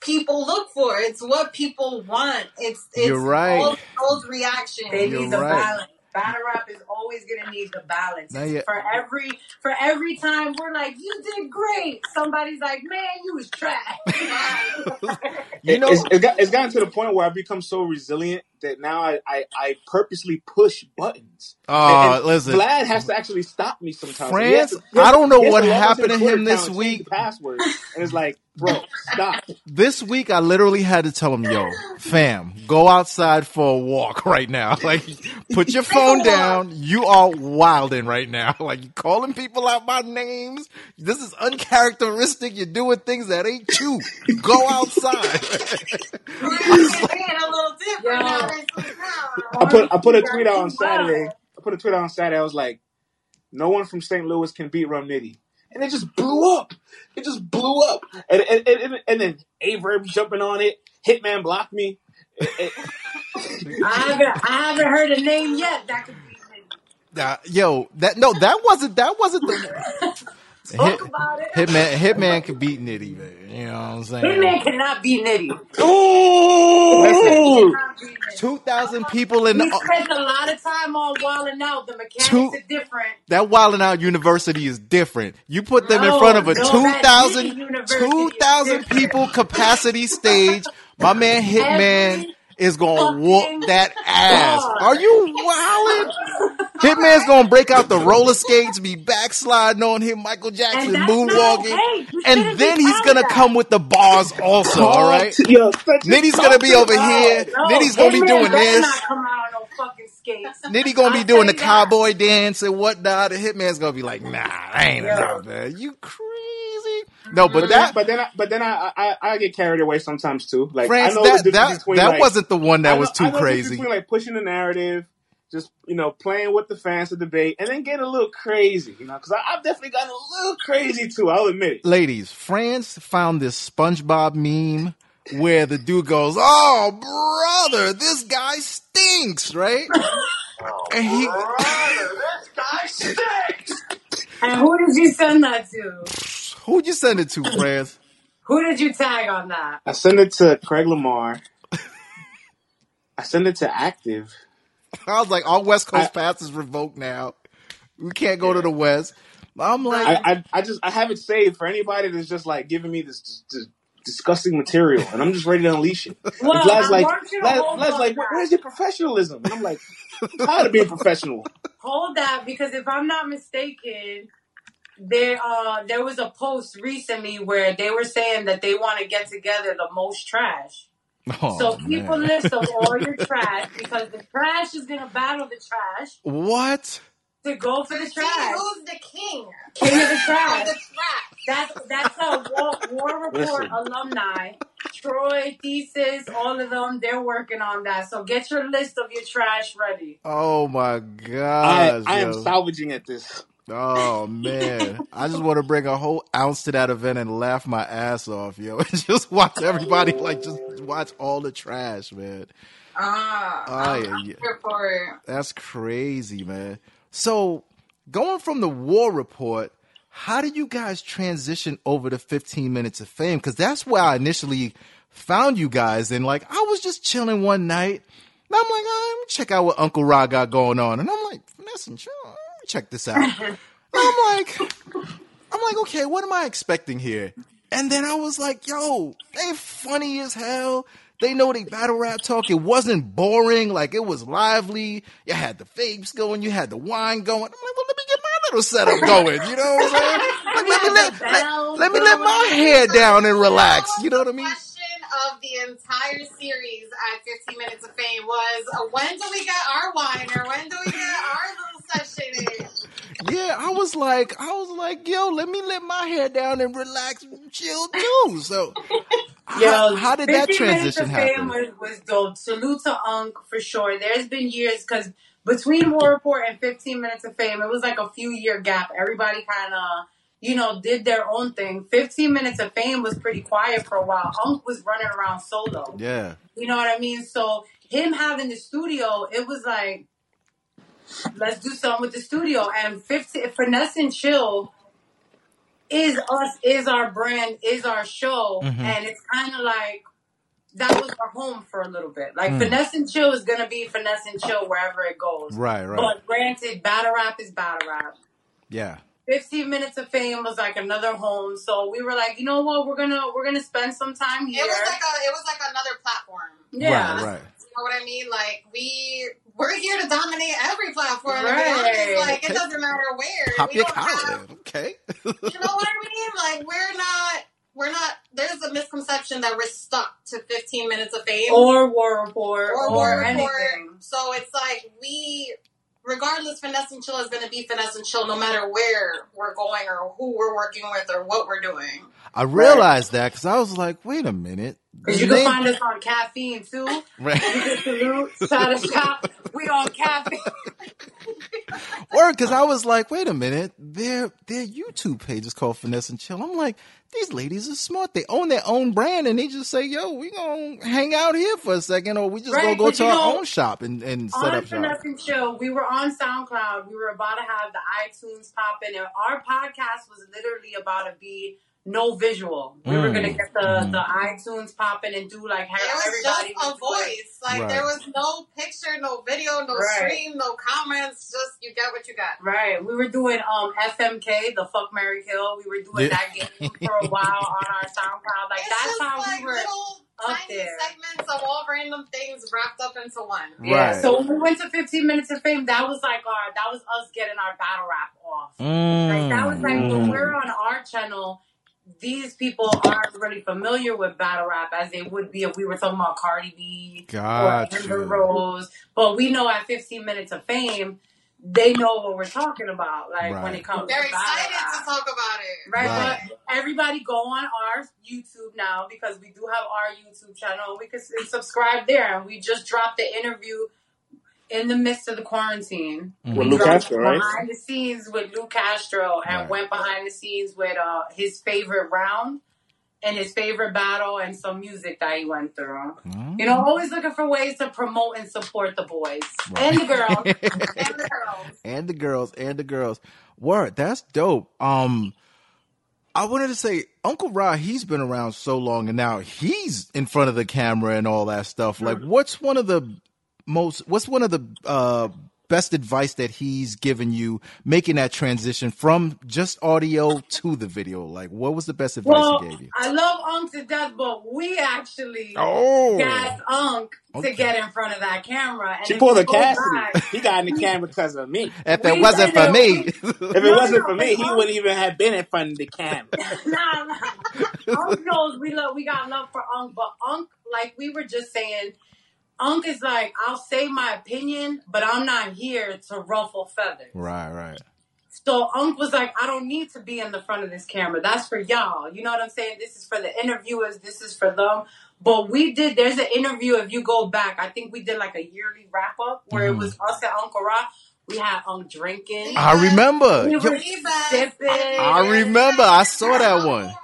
people look for. It's what people want. It's it's You're right. old, old reaction. They You're need the right. balance. Battle rap is always gonna need the balance. Now It's you- for every for every time we're like, you did great. Somebody's like, man, you was trash. You know, it's, it's, got, it's gotten to the point where I've become so resilient that now I, I, I purposely push buttons. oh, and listen, Vlad has to actually stop me sometimes. France. to- has I don't know what to log into happened to him this account and change week. Password, and it's like, bro, stop. This week, I literally had to tell him, "Yo, fam, go outside for a walk right now. Like, put your phone down. You are wilding right now. Like, you calling people out by names. This is uncharacteristic. You're doing things that ain't you. Go outside." It's being a little different Yo. now. I put I put a tweet out on Saturday. I put a tweet out on Saturday. I was like, no one from St. Louis can beat Rum Nitty. And it just blew up. It just blew up. And and, and, and, and then Aye Verb jumping on it. Hitman blocked me. It- it- I haven't I haven't heard a name yet that could be Uh, yo, that no, that wasn't that wasn't the talk Hit, about it. Hitman. Hitman could beat Nitty, man. You know what I'm saying? Hitman cannot be nitty. Ooh! Cannot be nitty. Two thousand people in He the, uh, spent a lot of time on Wildin' Out. The mechanics Two- are different. that Wildin' Out University is different. You put them in No, front of a no, that 2,000 Nitty University is 2,000 different. people capacity stage. My man Hitman Every- is gonna Fucking whoop that ass. God. Are you wildin'? Hitman's gonna break out the roller skates, be backsliding on him, Michael Jackson And that's not moonwalking, okay. And then he's gonna that. come with the bars also. All right. Yo, such a Nitty's gonna be over talk here. to- No, Nitty's gonna be doing this. Not come out on no fucking. Nitty gonna be doing the tell that. cowboy dance and whatnot. The Hitman's gonna be like, nah, I ain't Yeah. enough, man. You crazy? No, but But that then, but then, I, but then I, I, I get carried away sometimes too. Like France, I know that that, between that like, wasn't the one that I was too I know the difference crazy. Between like pushing the narrative, just you know playing with the fans to debate, and then getting a little crazy. You know, because I've definitely gotten a little crazy too. I'll admit it. Ladies, France found this SpongeBob meme where the dude goes, "Oh, brother, this guy stinks," right? And he, Brother, this guy stinks. And who did you send that to? Who'd you send it to, France? Who did you tag on that? I send it to Craig Lamar. I send it to Active. I was like, all West Coast I- passes revoked now. We can't go to the West. I'm like, I, I, I just I have it saved for anybody that's just like giving me this, this disgusting material, and I'm just ready to unleash it. Well, And Vlad's like, want Vlad, Vlad's like, that. where's your professionalism? And I'm like, I'm tired of being professional. Hold that because if I'm not mistaken, there uh there was a post recently where they were saying that they want to get together the most trash. oh, so keep a man. list of all your trash because the trash is gonna battle the trash what? to go for the See trash. who's the king King of the trash. the trash. That's that's a War, War Report Listen. alumni. Troy, Thesis, all of them, they're working on that. So get your list of your trash ready. Oh my I, I am salvaging at this. Oh man, I just want to bring a whole ounce to that event and laugh my ass off, yo, just watch everybody like just watch all the trash, man. Ah, Oh, I'm, yeah, I'm yeah. here for it. That's crazy, man. So, going from the war report, how did you guys transition over to 15 minutes of fame? Because that's where I initially found you guys. And like, I was just chilling one night, and I'm like, oh, let me check out what Uncle Ra got going on. And I'm like, Finesse and Chill, check this out. and I'm like, I'm like, okay, what am I expecting here? And then I was like, yo, they funny as hell. They know they battle rap talk. It wasn't boring. Like it was lively. You had the vapes going. You had the wine going. I'm like, well, let me get my little setup going. You know what I'm saying? Like, let me let, let, let me let my hair down and relax. You know what I mean? Question of the entire series at 15 Minutes of Fame was uh, when do we get our wine or when do we get our little session in? Yeah, I was like, I was like, yo, let me let my hair down and relax, and chill too. So, how, Yo, how did that transition of Fame happen? Was, was dope. Salute to Unc for sure. There's been years because between War Report and 15 Minutes of Fame, it was like a few year gap. Everybody kind of, you know, did their own thing. 15 Minutes of Fame was pretty quiet for a while. Unc was running around solo. Yeah, You know what I mean? So him having the studio, it was like, let's do something with the studio. And 15, Finesse and Chill is us, is our brand, is our show. Mhm. And it's kind of like, that was our home for a little bit. Like, Mm. Finesse and Chill is going to be Finesse and Chill wherever it goes. right, right. But granted, battle rap is battle rap. Yeah, 15 minutes of fame was like another home. So we were like, you know what? We're going to, we're going to spend some time here It here. was like a, it was like another platform. yeah. right, right. You know what I mean? Like we we're here to dominate every platform. Right. honest, like it doesn't matter where. Pop we your don't collar have. Okay. you know what I mean? Like we're not we're not there's a misconception that we're stuck to 15 minutes of fame Or War Report. or Or, War Report. anything. So it's like we regardless finesse and chill is gonna be finesse and chill no matter where we're going or who we're working with or what we're doing. I realized that because I was like, wait a minute. Because you can find us on caffeine too. Right. You can salute, shout us out. We on caffeine. Word, because I was like, wait a minute, their their YouTube page is called Finesse and Chill. I'm like, these ladies are smart. They own their own brand, and they just say, yo, we gonna hang out here for a second, or we just Right, gonna go to our know, own shop and, and set up shop. Finesse and Chill, we were on SoundCloud. We were about to have the iTunes popping, and our podcast was literally about to be no visual. We were Mm. gonna get the, Mm. the iTunes popping and do like how It was just a was doing. voice. Like Right. there was no picture, no video, no Right. stream, no comments. Just you get what you got. Right. We were doing um FMK, the Fuck Mary Kill. We were doing Yeah. that game for a while on our SoundCloud. Like it's that's just how like we were little up tiny there. segments of all random things wrapped up into one. Yeah. Right. So when we went to 15 minutes of fame, that was like our that was us getting our battle rap off. Mm. Like that was like when Mm. we're on our channel, these people aren't really familiar with battle rap as they would be if we were talking about Cardi B Gotcha. or Amber Rose. But we know at 15 minutes of fame, they know what we're talking about. Like when it comes They're to battle excited rap. to talk about it. Right, Right. but everybody go on our YouTube now because we do have our YouTube channel. We can subscribe there, and we just dropped the interview in the midst of the quarantine. Mhm. With We Lu Castro, right? behind the scenes with Lu Castro, and Right. went behind the scenes with uh, his favorite round and his favorite battle, and some music that he went through. Mm. You know, always looking for ways to promote and support the boys and the girls and the girls. and the girls and the girls. Word, that's dope. Um, I wanted to say, Uncle Ra, he's been around so long, and now he's in front of the camera and all that stuff. Like, what's one of the most? What's one of the uh, best advice that he's given you making that transition from just audio to the video? Like, what was the best advice Well, he gave you? I love Unk to death, but we actually Oh, got Unk Okay. to get in front of that camera. And She pulled you a Cassidy. back- He got in the camera because of me. if it we wasn't for it. me, If No, it wasn't no, for me, he Unc- wouldn't even have been in front of the camera. nah, nah. Unk knows we love we got love for Unk, but Unk, like we were just saying, Unk is like, I'll say my opinion, but I'm not here to ruffle feathers. right, right, So Unc was like, I don't need to be in the front of this camera. That's for y'all. You know what I'm saying? This is for the interviewers. This is for them. But we did, there's an interview, if you go back, I think we did like a yearly wrap up where Mhm. it was us and Uncle Ra. We had Unc drinking. I remember. We were Feedback. sipping. I remember. I saw that one. Yep.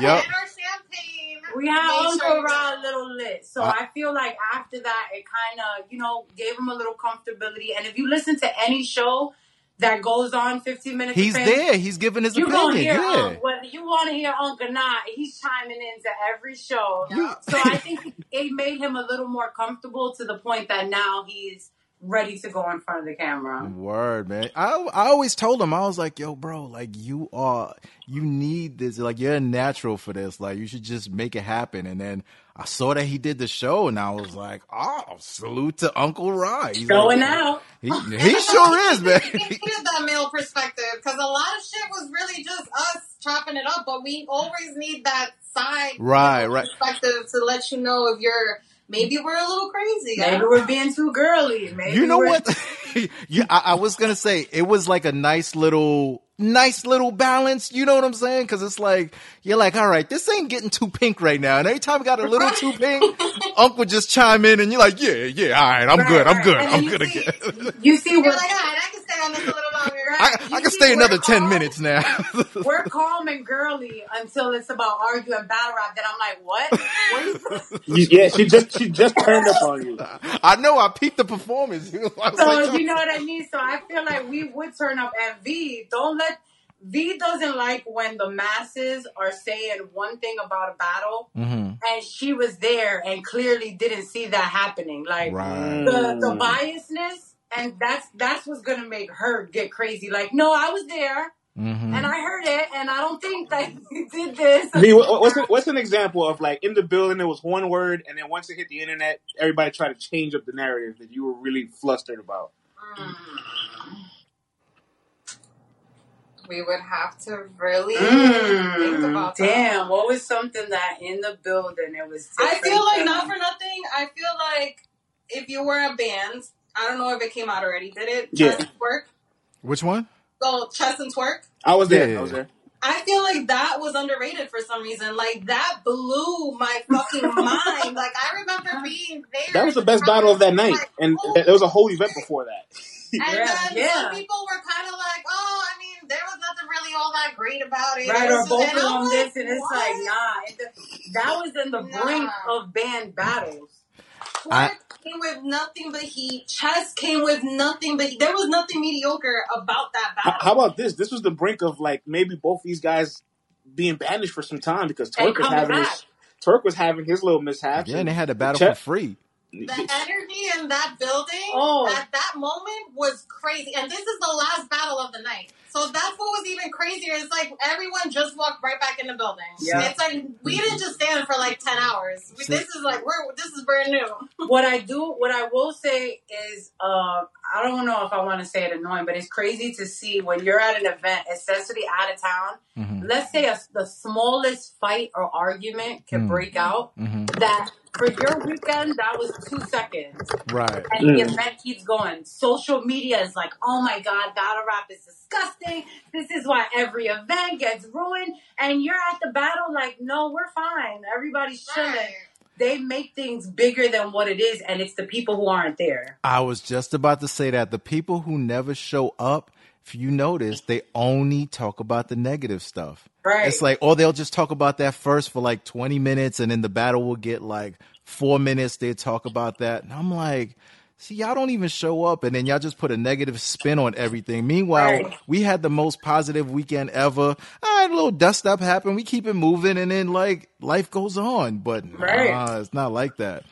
Yep. And our champagne. We had Made Uncle sure you a little lit. So I- I feel like after that, it kind of, you know, gave him a little comfortability. And if you listen to any show that goes on 15 minutes, he's fame, there. He's giving his You're opinion. hear Yeah. Unc, whether you want to hear Unc or not. He's chiming into every show. You- So I think it made him a little more comfortable to the point that now he's ready to go in front of the camera. Word, man. I I always told him I was like, yo, bro, like you are, you need this. Like you're a natural for this. Like you should just make it happen. And then I saw that he did the show, and I was like, oh, salute to Uncle Ra. He's Going like, out. He, he sure is, man. We needed that male perspective because a lot of shit was really just us chopping it up, but we always need that side Right, right. perspective to let you know if you're maybe we're a little crazy. Maybe we're being too girly. Maybe You know we're- what? yeah, I, I was gonna say it was like a nice little, nice little balance. You know what I'm saying? Because it's like you're like, all right, this ain't getting too pink right now. And every time it got a little too pink, Uncle would just chime in, and you're like, yeah, yeah, all right, I'm Right, good, I'm good, And I'm good see- again. You see, You're we're, like, all right, I can stay on this a little longer. I, I can stay another ten minutes now. we're calm and girly until it's about arguing battle rap. Then I'm like, what? what is You- yeah, she just she just turned up on you. I know I peaked the performance. So like, you know what I mean. So I feel like we would turn up, and V don't let V doesn't like when the masses are saying one thing about a battle, Mhm. and she was there and clearly didn't see that happening. Like right. the the biasness, and that's that's what's gonna make her get crazy. Like, no, I was there Mhm. and I heard it, and I don't think that you did this. V, what- what's an, what's an example of like in the building it was one word and then once it hit the internet, everybody tried to change up the narrative that you were really flustered about. Mm. We would have to really think Mm, about that. damn, what was something that in the building it was? I feel like not for nothing. I feel like if you were a band, I don't know if it came out already. Did it? Yeah. Chess and Twork. Which one? So chess and twerk. I was there. Yeah. I was there. I feel like that was underrated for some reason. Like that blew my fucking mind. Like I remember being there. That was the best battle of that night, Like, and oh. there was a whole event before that. And Yeah, then yeah. some people were kind of like, "Oh, I mean, there was nothing really all that great about it." Right, It or was both just- of and I'm them this, and it's "What?" like, nah. It, that was in the brink of band battles. I- Twork came with nothing but heat. Chess came with nothing but there was nothing mediocre about that How, battle. how about this? This was the brink of like maybe both these guys being banished for some time because Twork was having back. his Twork was having his little mishap. Yeah, and they had a battle Chet- for free. The energy in that building Oh. at that moment was crazy. And this is the last battle of the night. So that's what was even crazier. It's like everyone just walked right back in the building. Yeah. It's like we didn't just stand for like ten hours. We, this is like we're this is brand new. what I do, what I will say is, uh, I don't know if I want to say it annoying, but it's crazy to see when you're at an event, especially out of town. Mhm. Let's say a, the smallest fight or argument can Mm. break out. Mhm. That for your weekend, that was two seconds, Right. and the Mm. event keeps going. Social media is like, oh my god, battle rap is disgusting. This is why every event gets ruined, and you're at the battle like, no, we're fine. Everybody's chilling Right. they make things bigger than what it is, and it's the people who aren't there. I was just about to say that the people who never show up, if you notice, they only talk about the negative stuff. Right. It's like, or they'll just talk about that first for like 20 minutes and then the battle will get like four minutes. They talk about that. And I'm like, see, y'all don't even show up and then y'all just put a negative spin on everything. Meanwhile, Right. we had the most positive weekend ever. All right, a little dust up happen. We keep it moving and then like life goes on. But Right. nah, it's not like that.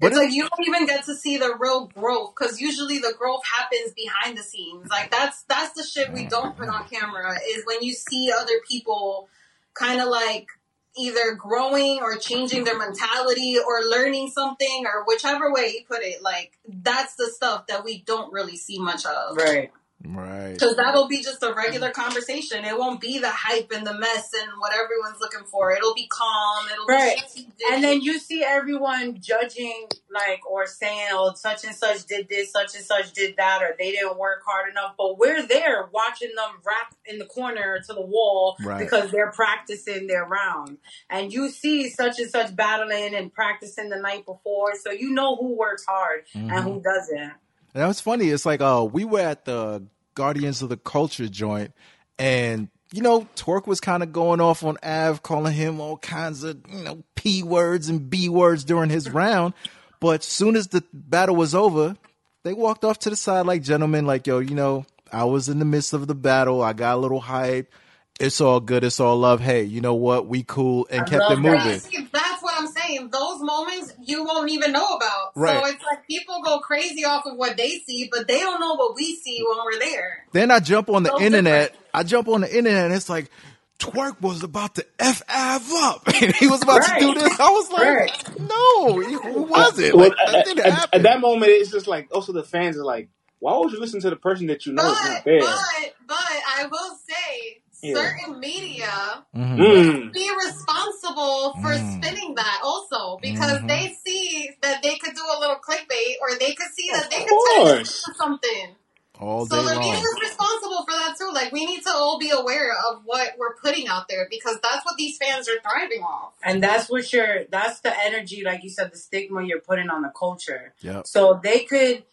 But it's like you don't even get to see the real growth because usually the growth happens behind the scenes. Like that's that's the shit we don't put on camera is when you see other people kind of like either growing or changing their mentality or learning something or whichever way you put it. Like that's the stuff that we don't really see much of. Right. Right. Because that'll be just a regular conversation. It won't be the hype and the mess and what everyone's looking for. It'll be calm. It'll Right. be. And then you see everyone judging, like, or saying, oh, such and such did this, such and such did that, or they didn't work hard enough. But we're there watching them rap in the corner to the wall Right. because they're practicing their round. And you see such and such battling and practicing the night before. So you know who works hard and who mm-hmm. doesn't. And that was funny. It's like uh we were at the Guardians of the Culture joint and you know, Twork was kind of going off on Av, calling him all kinds of, you know, P words and B words during his round. But soon as the battle was over, they walked off to the side like gentlemen, like, yo, you know, I was in the midst of the battle. I got a little hype. It's all good. It's all love. Hey, you know what? We cool and I kept it moving. See, that's what I'm saying. Those moments you won't even know about. Right. So it's like people go crazy off of what they see, but they don't know what we see when we're there. Then I jump on the So internet. different. I jump on the internet and it's like, Twork was about to F Av up. And he was about to do this. I was like, Right. no, who was it?" Well, Like, that at, at- at that moment, it's just like also the fans are like, why would you listen to the person that you know is not there? but but I will say Yeah. certain media Mhm. Mm. be responsible for Mm. spinning that also because Mhm. they see that they could do a little clickbait or they could see that Of they could turn it into something. All So the media is responsible for that too. Like we need to all be aware of what we're putting out there because that's what these fans are thriving off. And that's what you're, that's the energy, like you said, the stigma you're putting on the culture. Yep. So they could,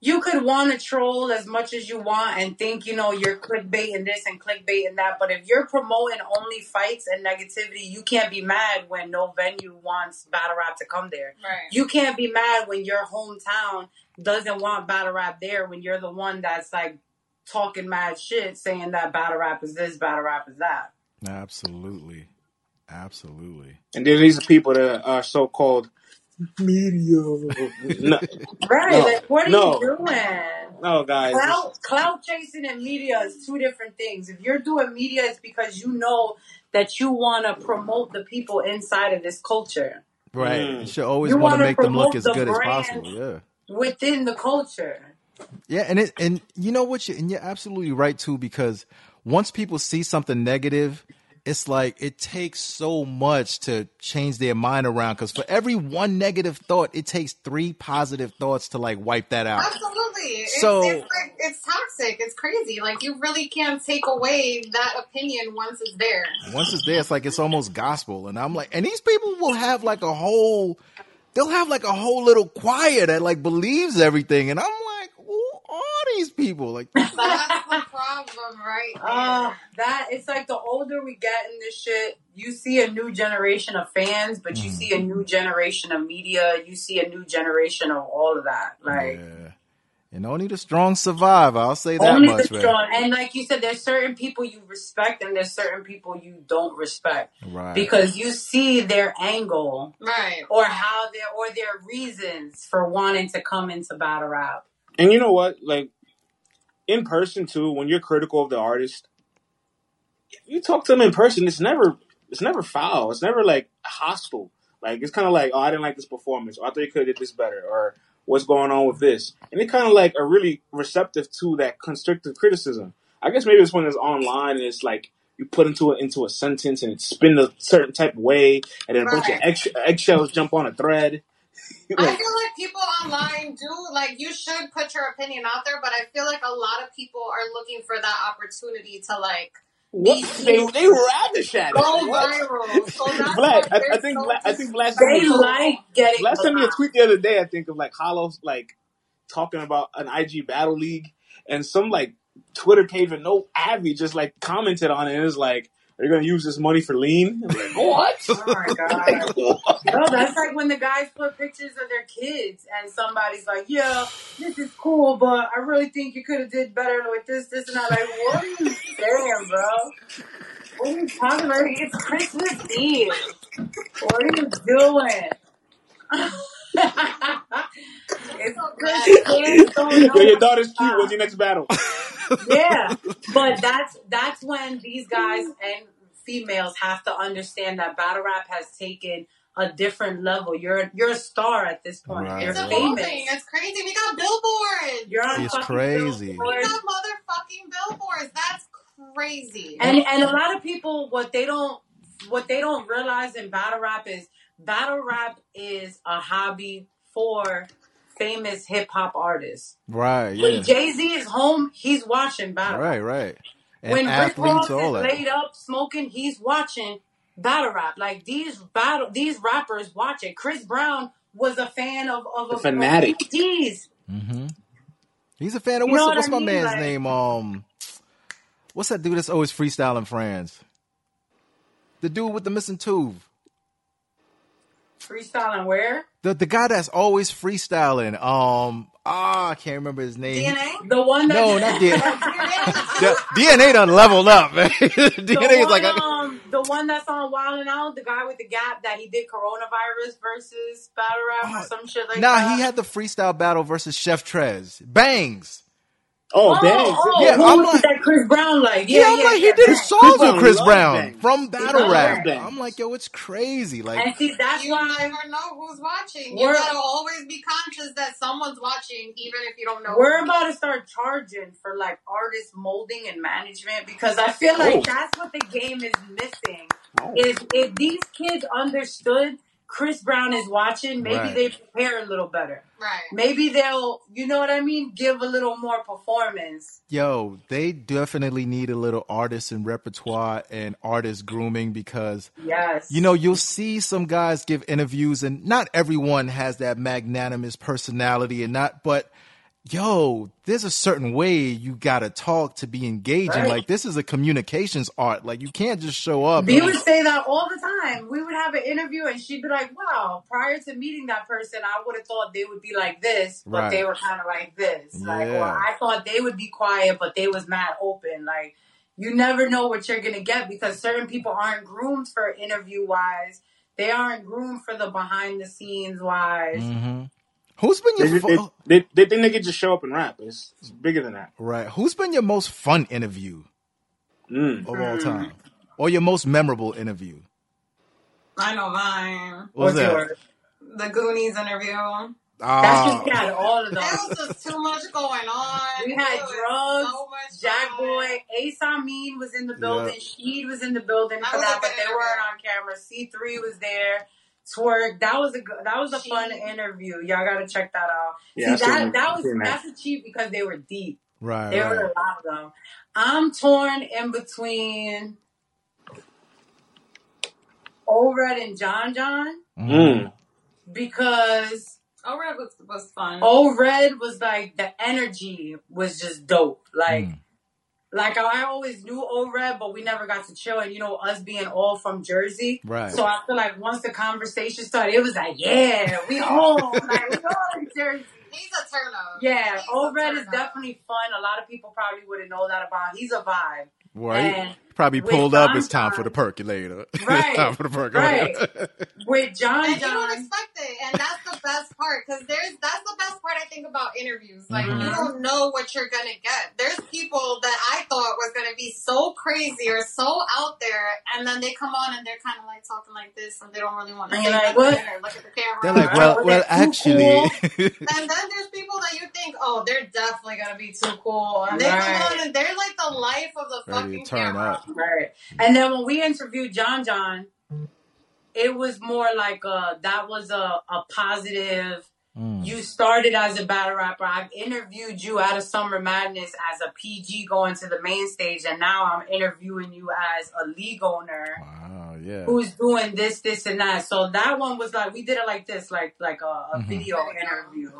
you could want to troll as much as you want and think, you know, you're clickbaiting this and clickbaiting that. But if you're promoting only fights and negativity, you can't be mad when no venue wants battle rap to come there. Right. You can't be mad when your hometown doesn't want battle rap there when you're the one that's like talking mad shit saying that battle rap is this, battle rap is that. Absolutely. Absolutely. And there's these are people that are so called media. No, Right. no, Like, what are no, you doing? no, guys. This, Clout, clout chasing and media is two different things. If you're doing media, it's because you know that you want to promote the people inside of this culture Right. Mm. You should always You want to wanna make them look promote as the good as brand. possible. Yeah. within the culture. Yeah, and it and you know what you and you're absolutely right too because once people see something negative, it's like it takes so much to change their mind around because for every one negative thought, it takes three positive thoughts to like wipe that out. Absolutely. It's, So- it's like it's toxic. It's crazy. Like you really can't take away that opinion once it's there. Once it's there, it's like it's almost gospel. And I'm like, and these people will have like a whole, they'll have like a whole little choir that like believes everything. And I'm like, who are these people? Like, That's the problem, right? there. Uh, that it's like the older we get in this shit, you see a new generation of fans, but you Mhm. see a new generation of media. You see a new generation of all of that. Like, yeah. And only the strong survive. I'll say that Only much, the man. strong. And like you said, there's certain people you respect and there's certain people you don't respect Right. because you see their angle Right. or how their or their reasons for wanting to come into battle rap. And you know what? Like in person too, when you're critical of the artist, if you talk to them in person, it's never it's never foul. It's never like hostile. Like it's kind of like, oh, I didn't like this performance, or I thought you could have did this better, or what's going on with this, and they kind of like are really receptive to that constructive criticism. I guess maybe it's when it's online and it's like you put into it into a sentence and it's spin a certain type of way, and then a bunch of egg- eggshells jump on a thread. I feel like people online do like you should put your opinion out there, but I feel like a lot of people are looking for that opportunity to like what? They they ravish at it. go viral. So that's Vlad, why I, I think so Vlad, I think Vlad sent me They a like getting Vlad sent me a tweet the other day. I think of like Hollows like talking about an IG battle league, and some like Twitter page with no Abby just like commented on it. and It was like, "Are gonna use this money for lean?" Like, what? Oh my god. like, what? No, that's like when the guys put pictures of their kids and somebody's like, "Yeah, this is cool, but I really think you could have did better with this, this, and that." Like, what are you saying, bro? What are you talking about? It's Christmas Eve. What are you doing? it's Christmas. Kids don't Yo, your daughter's to cute. What's your next battle? Yeah, but that's that's when these guys and females have to understand that battle rap has taken a different level. You're you're a star at this point. Right. You're it's famous. evolving. It's crazy. We got billboards. You're on It's fucking crazy. We got motherfucking billboards. That's crazy. And and a lot of people what they don't what they don't realize in battle rap is battle rap is a hobby for famous hip hop artists. Right, yeah. When Jay Z is home, he's watching battle. Right, right. And when Rick athletes, Ross all is that. laid up smoking, he's watching battle rap. Like these battle, these rappers watch it. Chris Brown was a fan of of, The of, fanatic. of G's. hmm He's a fan of You what's what what's I my mean? man's Like- name? Um, what's that dude that's always freestyling France? The dude with the missing tooth. Freestyling where? The the guy that's always freestyling. Um, ah, I can't remember his name. DNA? The one that No, not DNA. DNA? DNA done leveled up, man. The DNA is like, a, um, the one that's on Wild and Out, the guy with the gap that he did coronavirus versus battle rap or Oh, some shit like nah, that. Nah, he had the freestyle battle versus Chef Trez. Bangs. Oh, Oh, dang. oh, Yeah, who I'm like- that Chris Brown like? Yeah, Yeah, I'm yeah, like, yeah. he did Bangs. songs Chris with Brown Chris Brown Bangs. from Battle Rap. Bangs. I'm like, yo, it's crazy. Like, And see, that's You why never know who's watching. You gotta always be conscious that someone's watching, even if you don't know. We're about to start charging for like artist molding and management because I feel like Oh. that's what the game is missing. Oh. If if these kids understood Chris Brown is watching, maybe Right. they prepare a little better. Right. Maybe they'll, you know what I mean, give a little more performance. yo, they definitely need a little artist and repertoire and artist grooming because Yes. you know you'll see some guys give interviews and not everyone has that magnanimous personality and not but yo there's a certain way you gotta talk to be engaging Right. like this is a communications art like you can't just show up B and- would say that all the time. We would have an interview and she'd be like, wow, prior to meeting that person, I would have thought they would be like this, but Right. they were kind of like this. Like, or I thought they would be quiet, but they was mad open. Like, you never know what you're to get because certain people aren't groomed for interview wise. They aren't groomed for the behind the scenes wise. Mhm. Who's been your they, fu- they, they think they could just show up and rap. It's, it's bigger than that. right who's been your most fun interview Mm. of all time or your most memorable interview I know mine. What's that? yours? The Goonies interview. That's Ah, just got all of There them. was just too much going on. We had drugs, so Jack going on. Boy, Ace Amin was in the building, Yeah. Sheed was in the building That for that, but they weren't on camera. C3 was there. Twork. That was a good, that was a fun interview. Y'all gotta check that out. Yeah, See that seen- that was that's a cheat because they were deep. right There were a lot of them. I'm torn in between Ored and John John Mhm. Mm. because Oh, Red was, was fun. Ored was like the energy was just dope. Like Mm. Like I always knew Ored, but we never got to chill. And you know, us being all from Jersey, right so I feel like once the conversation started, it was like, yeah, we home, like we all in Jersey. He's a turn up. Yeah, He's Old Red is definitely fun. A lot of people probably wouldn't know that about. He's a vibe. Right. And Probably with pulled up. It's time for the percolator. Right, time for the percolator. With John And you don't expect it, and that's the best part because there's that's the best part I think about interviews. Like Mhm. you don't know what you're gonna get. There's people that I thought was gonna be so crazy or so out there, and then they come on and they're kind of like talking like this, and they don't really want to And say you're like, what? look at the camera. They're like, well, well, too actually. and then there's people that you think, oh, they're definitely gonna be too cool, and they Right. come on and they're like the life of the Ready fucking turn camera. up. Right? And then when we interviewed John John, it was more like a that was a, a positive. Mm. You started as a battle rapper. I've interviewed you out of Summer Madness as a PG going to the main stage, and now I'm interviewing you as a league owner. Wow, yeah. who's doing this, this, and that. So that one was like we did it like this, like like a, a Mhm. video interview.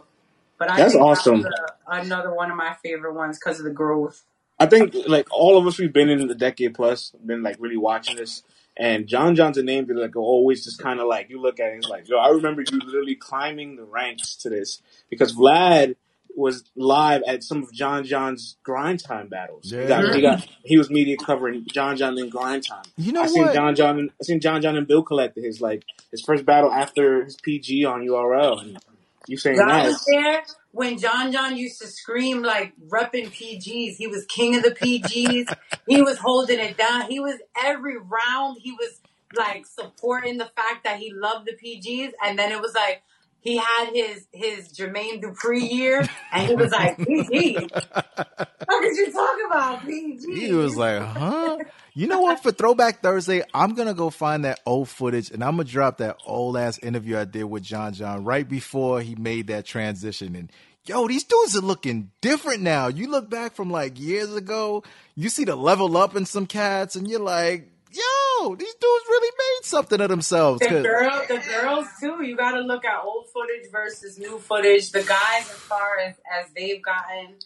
But I That's think awesome. That was a, another one of my favorite ones because of the growth. I think like all of us, we've been in the decade plus, been like really watching this. And John John's a name that like always just kind of like you look at it, and it's like, yo, I remember you literally climbing the ranks to this because Vlad was live at some of John John's grind time battles. He got, he got he was media covering John John in grind time. You know I seen what? John John I seen John John and Bill collect his like his first battle after his PG on URL and you saying that was there when John John used to scream like repping PGs. He was king of the PGs. he was holding it down. He was every round. He was like supporting the fact that he loved the PGs, and then it was like. He had his his Jermaine Dupri year, and he was like, "PG, how could you talk about PG?" He was like, huh? You know what? For Throwback Thursday, I'm gonna go find that old footage and I'm gonna drop that old ass interview I did with John John right before he made that transition. And yo, these dudes are looking different now. You look back from like years ago, you see the level up in some cats, and you're like, yo, these dudes really made something of themselves. The girl, the girls too. You got to look at old footage versus new footage. The guys, as far as as they've gotten,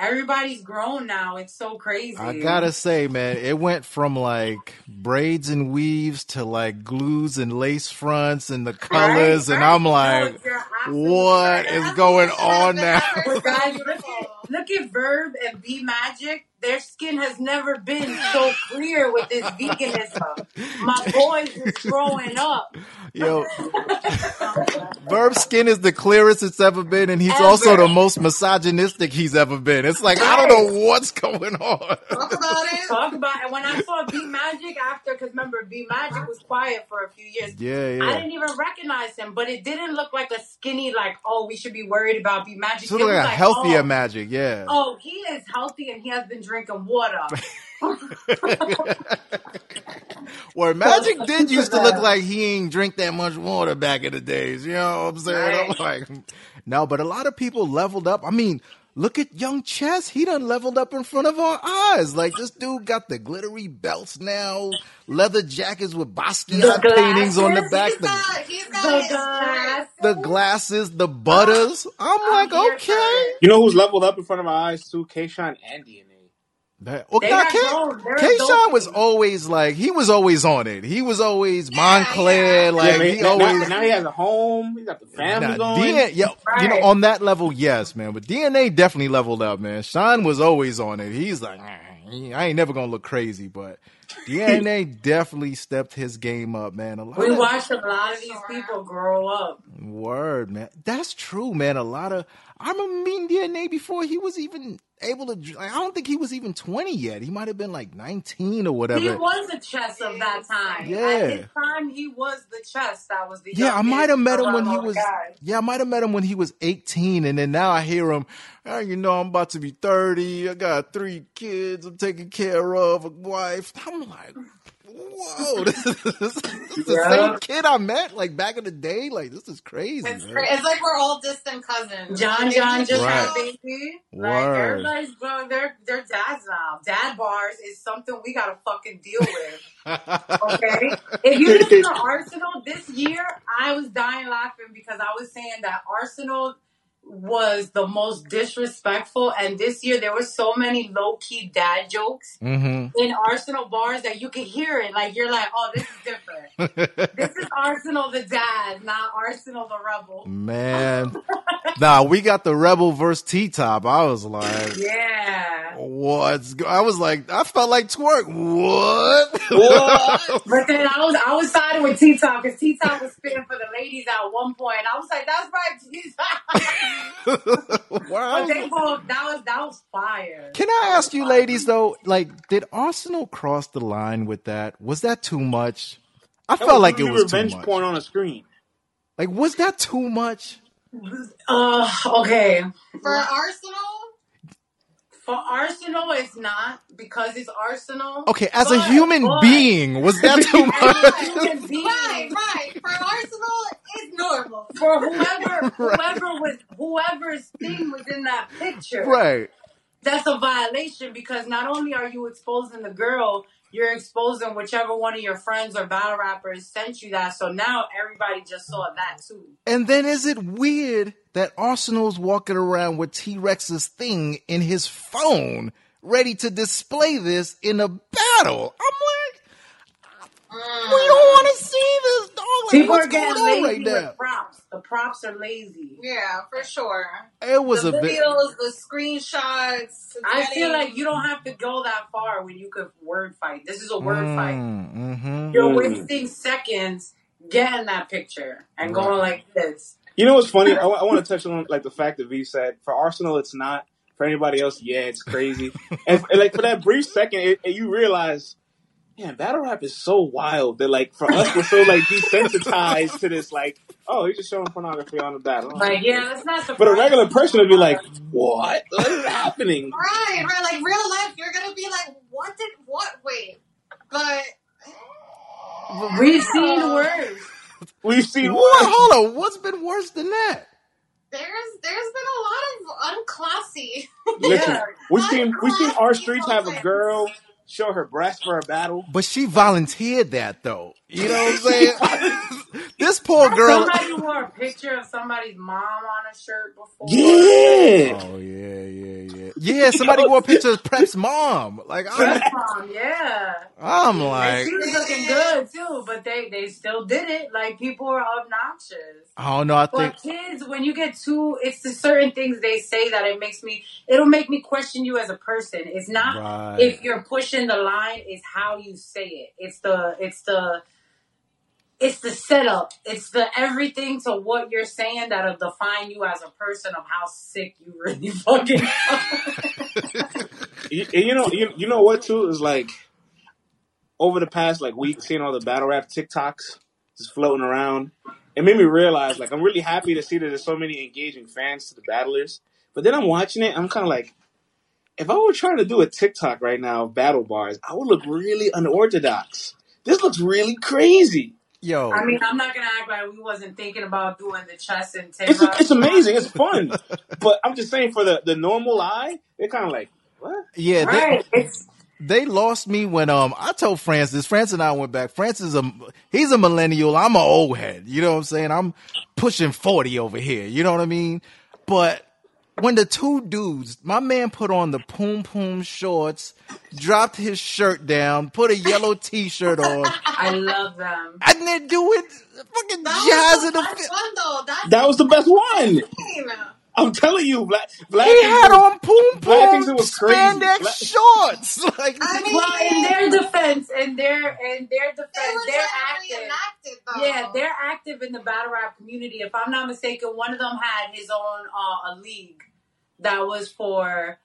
everybody's grown now. It's so crazy. I gotta say, man, it went from like braids and weaves to like glues and lace fronts and the colors, and I'm like, you're absolutely what right. is going on now? Guys, look at look at Verb and B Magic. Their skin has never been so clear with this veganism. My boys is growing up. Yo, Verb skin is the clearest it's ever been, and he's Ever. also the most misogynistic he's ever been. It's like I don't know what's going on. Talk about it. Talk about it. When I saw B Magic after, because remember, B Magic was quiet for a few years. Yeah, yeah. I didn't even recognize him, but it didn't look like a skinny, like, oh, we should be worried about B Magic. It It's like a healthier oh. magic, yeah. Oh, he is healthy and he has been drinking water. Where Magic did used to look like he ain't drink that much water back in the days. You know what I'm saying? I'm like, no, but a lot of people leveled up. I mean, look at Young Chess. He done leveled up in front of our eyes. Like this dude got the glittery belts now, leather jackets with Basquiat The paintings on the back, He's the, got, he's got The his glass. the glasses, the butters. I'm like, here for okay. it. You know who's leveled up in front of our eyes too? Kayshawn and DNA. That, well, They nah, K- Kayshawn was adulting. always like he was always on it. He was always Montclair, yeah. like yeah, man, he now, always. now he has a home. He got the family Nah, going. DNA, yeah, you know, on that level, yes, man. But DNA definitely leveled up, man. Sean was always on it. He's like, "Nah, I ain't never gonna look crazy, but DNA definitely stepped his game up, man. A lot We of watched a lot of these people grow up. word, man. That's true, man. A lot of I remember meeting DNA before he was even able to. Like, I don't think he was even twenty yet. He might have been like nineteen or whatever. He was the chess of that time. Yeah. At his time, he was the chess that was the Yeah, I might have met him when he was. guys. Yeah, I might have met him when he was eighteen, and then now I hear him. "Ah, you know, I'm about to be thirty. I got three kids. I'm taking care of a wife. I'm like, whoa, this is, this is the Yeah. same kid I met like back in the day. Like this is crazy. It's, cra- it's like we're all distant cousins. John John just Right. had a baby. Like everybody's going, they're they're dads now. Dad bars is something we gotta fucking deal with. Okay? if you listen to Arsenal this year, I was dying laughing because I was saying that Arsenal was the most disrespectful, and this year there were so many low key dad jokes Mm-hmm. in Arsenal bars that you could hear it. Like you're like, oh, this is different. this is Arsenal the dad, not Arsenal the rebel. Man, nah, we got the Rebel versus T Top. I was like, Yeah. what's? go-" I was like, I felt like twerk. What? What? But then I was I was siding with T Top because T Top was spitting for the ladies at one point. I was like, that's right, T Top. Wow. but they both that was that was fire. Can I ask you, ladies, though, like, did Arsenal cross the line with that? Was that too much? I That felt like it literally was too revenge much. porn on a screen. Like, was that too much? Uh okay. For Arsenal, For Arsenal, it's not because it's Arsenal. Okay, as a human but- being, was that too much? right, right. For Arsenal, it's normal. for whoever whoever was whoever's thing was in that picture. right. That's a violation because not only are you exposing the girl, you're exposing whichever one of your friends or battle rappers sent you that. So now everybody just saw that too. And then is it weird that Arsenal's walking around with T Rex's thing in his phone, ready to display this in a battle? I'm like, we don't mm. want to see this, dog. People what's are going getting on lazy right with now? props. The props are lazy. Yeah, for sure. It was the a bit. the screenshots. I feel like you don't have to go that far when you could word fight. This is a word fight. Mm-hmm. You're Mm. wasting seconds getting that picture and going like this. You know what's funny? I, want to touch on like the fact that V said for Arsenal it's not. For anybody else, yeah, it's crazy. and, and, like for that brief second, it, and you realize, man, battle rap is so wild that like for us we're so like desensitized to this. Like, oh, he's just showing pornography on the battle. Like, yeah, that's not But a regular person would be like, what? What is happening? Right, right. Like real life, you're gonna be like, what did what? Wait, but We've seen worse. We've seen What? what? Hold on. What's been worse than that? there's there's been a lot of unclassy. Listen, Yeah. we've seen we've seen our streets have a girl show her breast for a battle. But she volunteered that, though. You know what I'm saying? this poor girl. Somebody wore a picture of somebody's mom on a shirt before. Yeah. Oh yeah, yeah, yeah. Yeah, somebody wore a picture of Prep's mom. Like I'm, Press mom, yeah. I'm And like, she was looking good too, but they they still did it. Like people are obnoxious. I don't know. I think But kids, when you get too, it's the certain things they say that it makes me. It'll make me question you as a person. It's not Right. if you're pushing the line. is how you say it. It's the. It's the. It's the setup. It's the everything to what you're saying that'll define you as a person of how sick you really fucking. you, you know, you, you know what too is like over the past like week, seeing all the battle rap TikToks just floating around. It made me realize like I'm really happy to see that there's so many engaging fans to the battlers. But then I'm watching it, I'm kind of like, if I were trying to do a TikTok right now of battle bars, I would look really unorthodox. This looks really crazy. yo, I mean, I'm not gonna act like we wasn't thinking about doing the chess and It's Tara. it's amazing, it's fun. But I'm just saying for the the normal eye, they're kind of like, what? yeah, they, Right. It's they lost me when um I told Francis. Francis and I went back. Francis a he's a millennial. I'm an old head. You know what I'm saying? I'm pushing forty over here. You know what I mean? But when the two dudes, my man put on the poom poom shorts, dropped his shirt down, put a yellow t-shirt on, I love them. and then do it fucking That jazz was in the the best fi- one though. That's That was the best one. Insane. I'm telling you, Black Black He thinks had was- on poom Black thinks it poom was crazy. spandex Black- shorts. Like I mean, Well, in their defense, in their in their defense, they're active. though. Yeah, they're active in the battle rap community. If I'm not mistaken, one of them had his own uh, a league that was for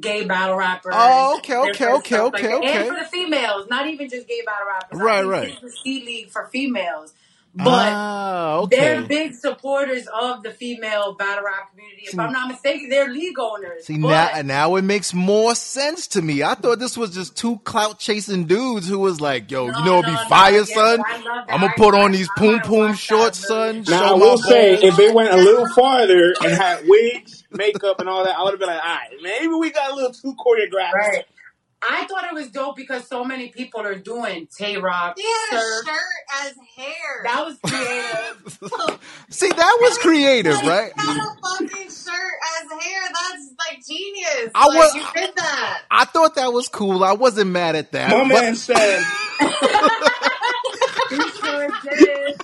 gay battle rappers. Oh, okay, okay, different okay, like okay, okay. And for the females, not even just gay battle rappers. Right, I think right. it's the C League for females. But ah, they're big supporters of the female battle rap community. If I'm not mistaken, they're league owners. See but now, now it makes more sense to me. I thought this was just two clout chasing dudes who was like, "Yo, No, you know, it'd be no, no, fire, yeah, son. Yes, I'm gonna put on these I poom poom shorts, son. Now I will say, if they went a little farther and had wigs, makeup, and all that, I would have been like, all right, maybe we got a little too choreographed. Right. I thought it was dope because so many people are doing Tay Rock. He had a shirt as hair. That was creative. See, that was creative, Like, right? He had a fucking shirt as hair. That's like genius. I like, was- you did that. I thought that was cool. I wasn't mad at that. My but- man said, you sure did.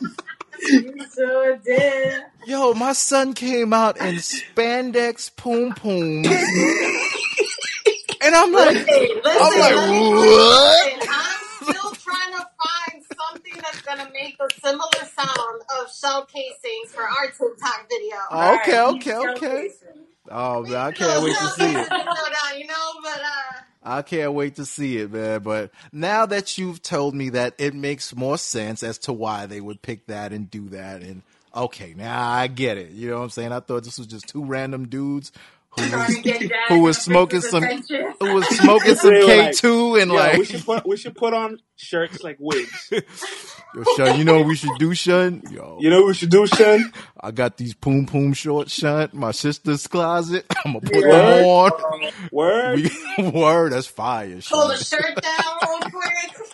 You sure did. Yo, my son came out in spandex poom pooms. and I'm like, Listen, I'm like, let what? listen, I'm still trying to find something that's gonna make the similar sound of shell casings for our TikTok video. Oh, okay, Alright, okay, okay. Oh man, I can't wait to see it. You know, but uh, I can't wait to see it, man. But now that you've told me that, it makes more sense as to why they would pick that and do that. And okay, now I get it. You know what I'm saying? I thought this was just two random dudes who was to get Jack who was smoking some who was smoking some They were K like, two and "Yo, like we should put we should put on shirts like wigs. Yo, Shun, you know what we should do, Shun? Yo, You know what we should do, son? I got these poom poom shorts, Shun. My sister's closet. I'm gonna put Yeah. them on. Word. We, word, that's fire, pull the shirt down real quick.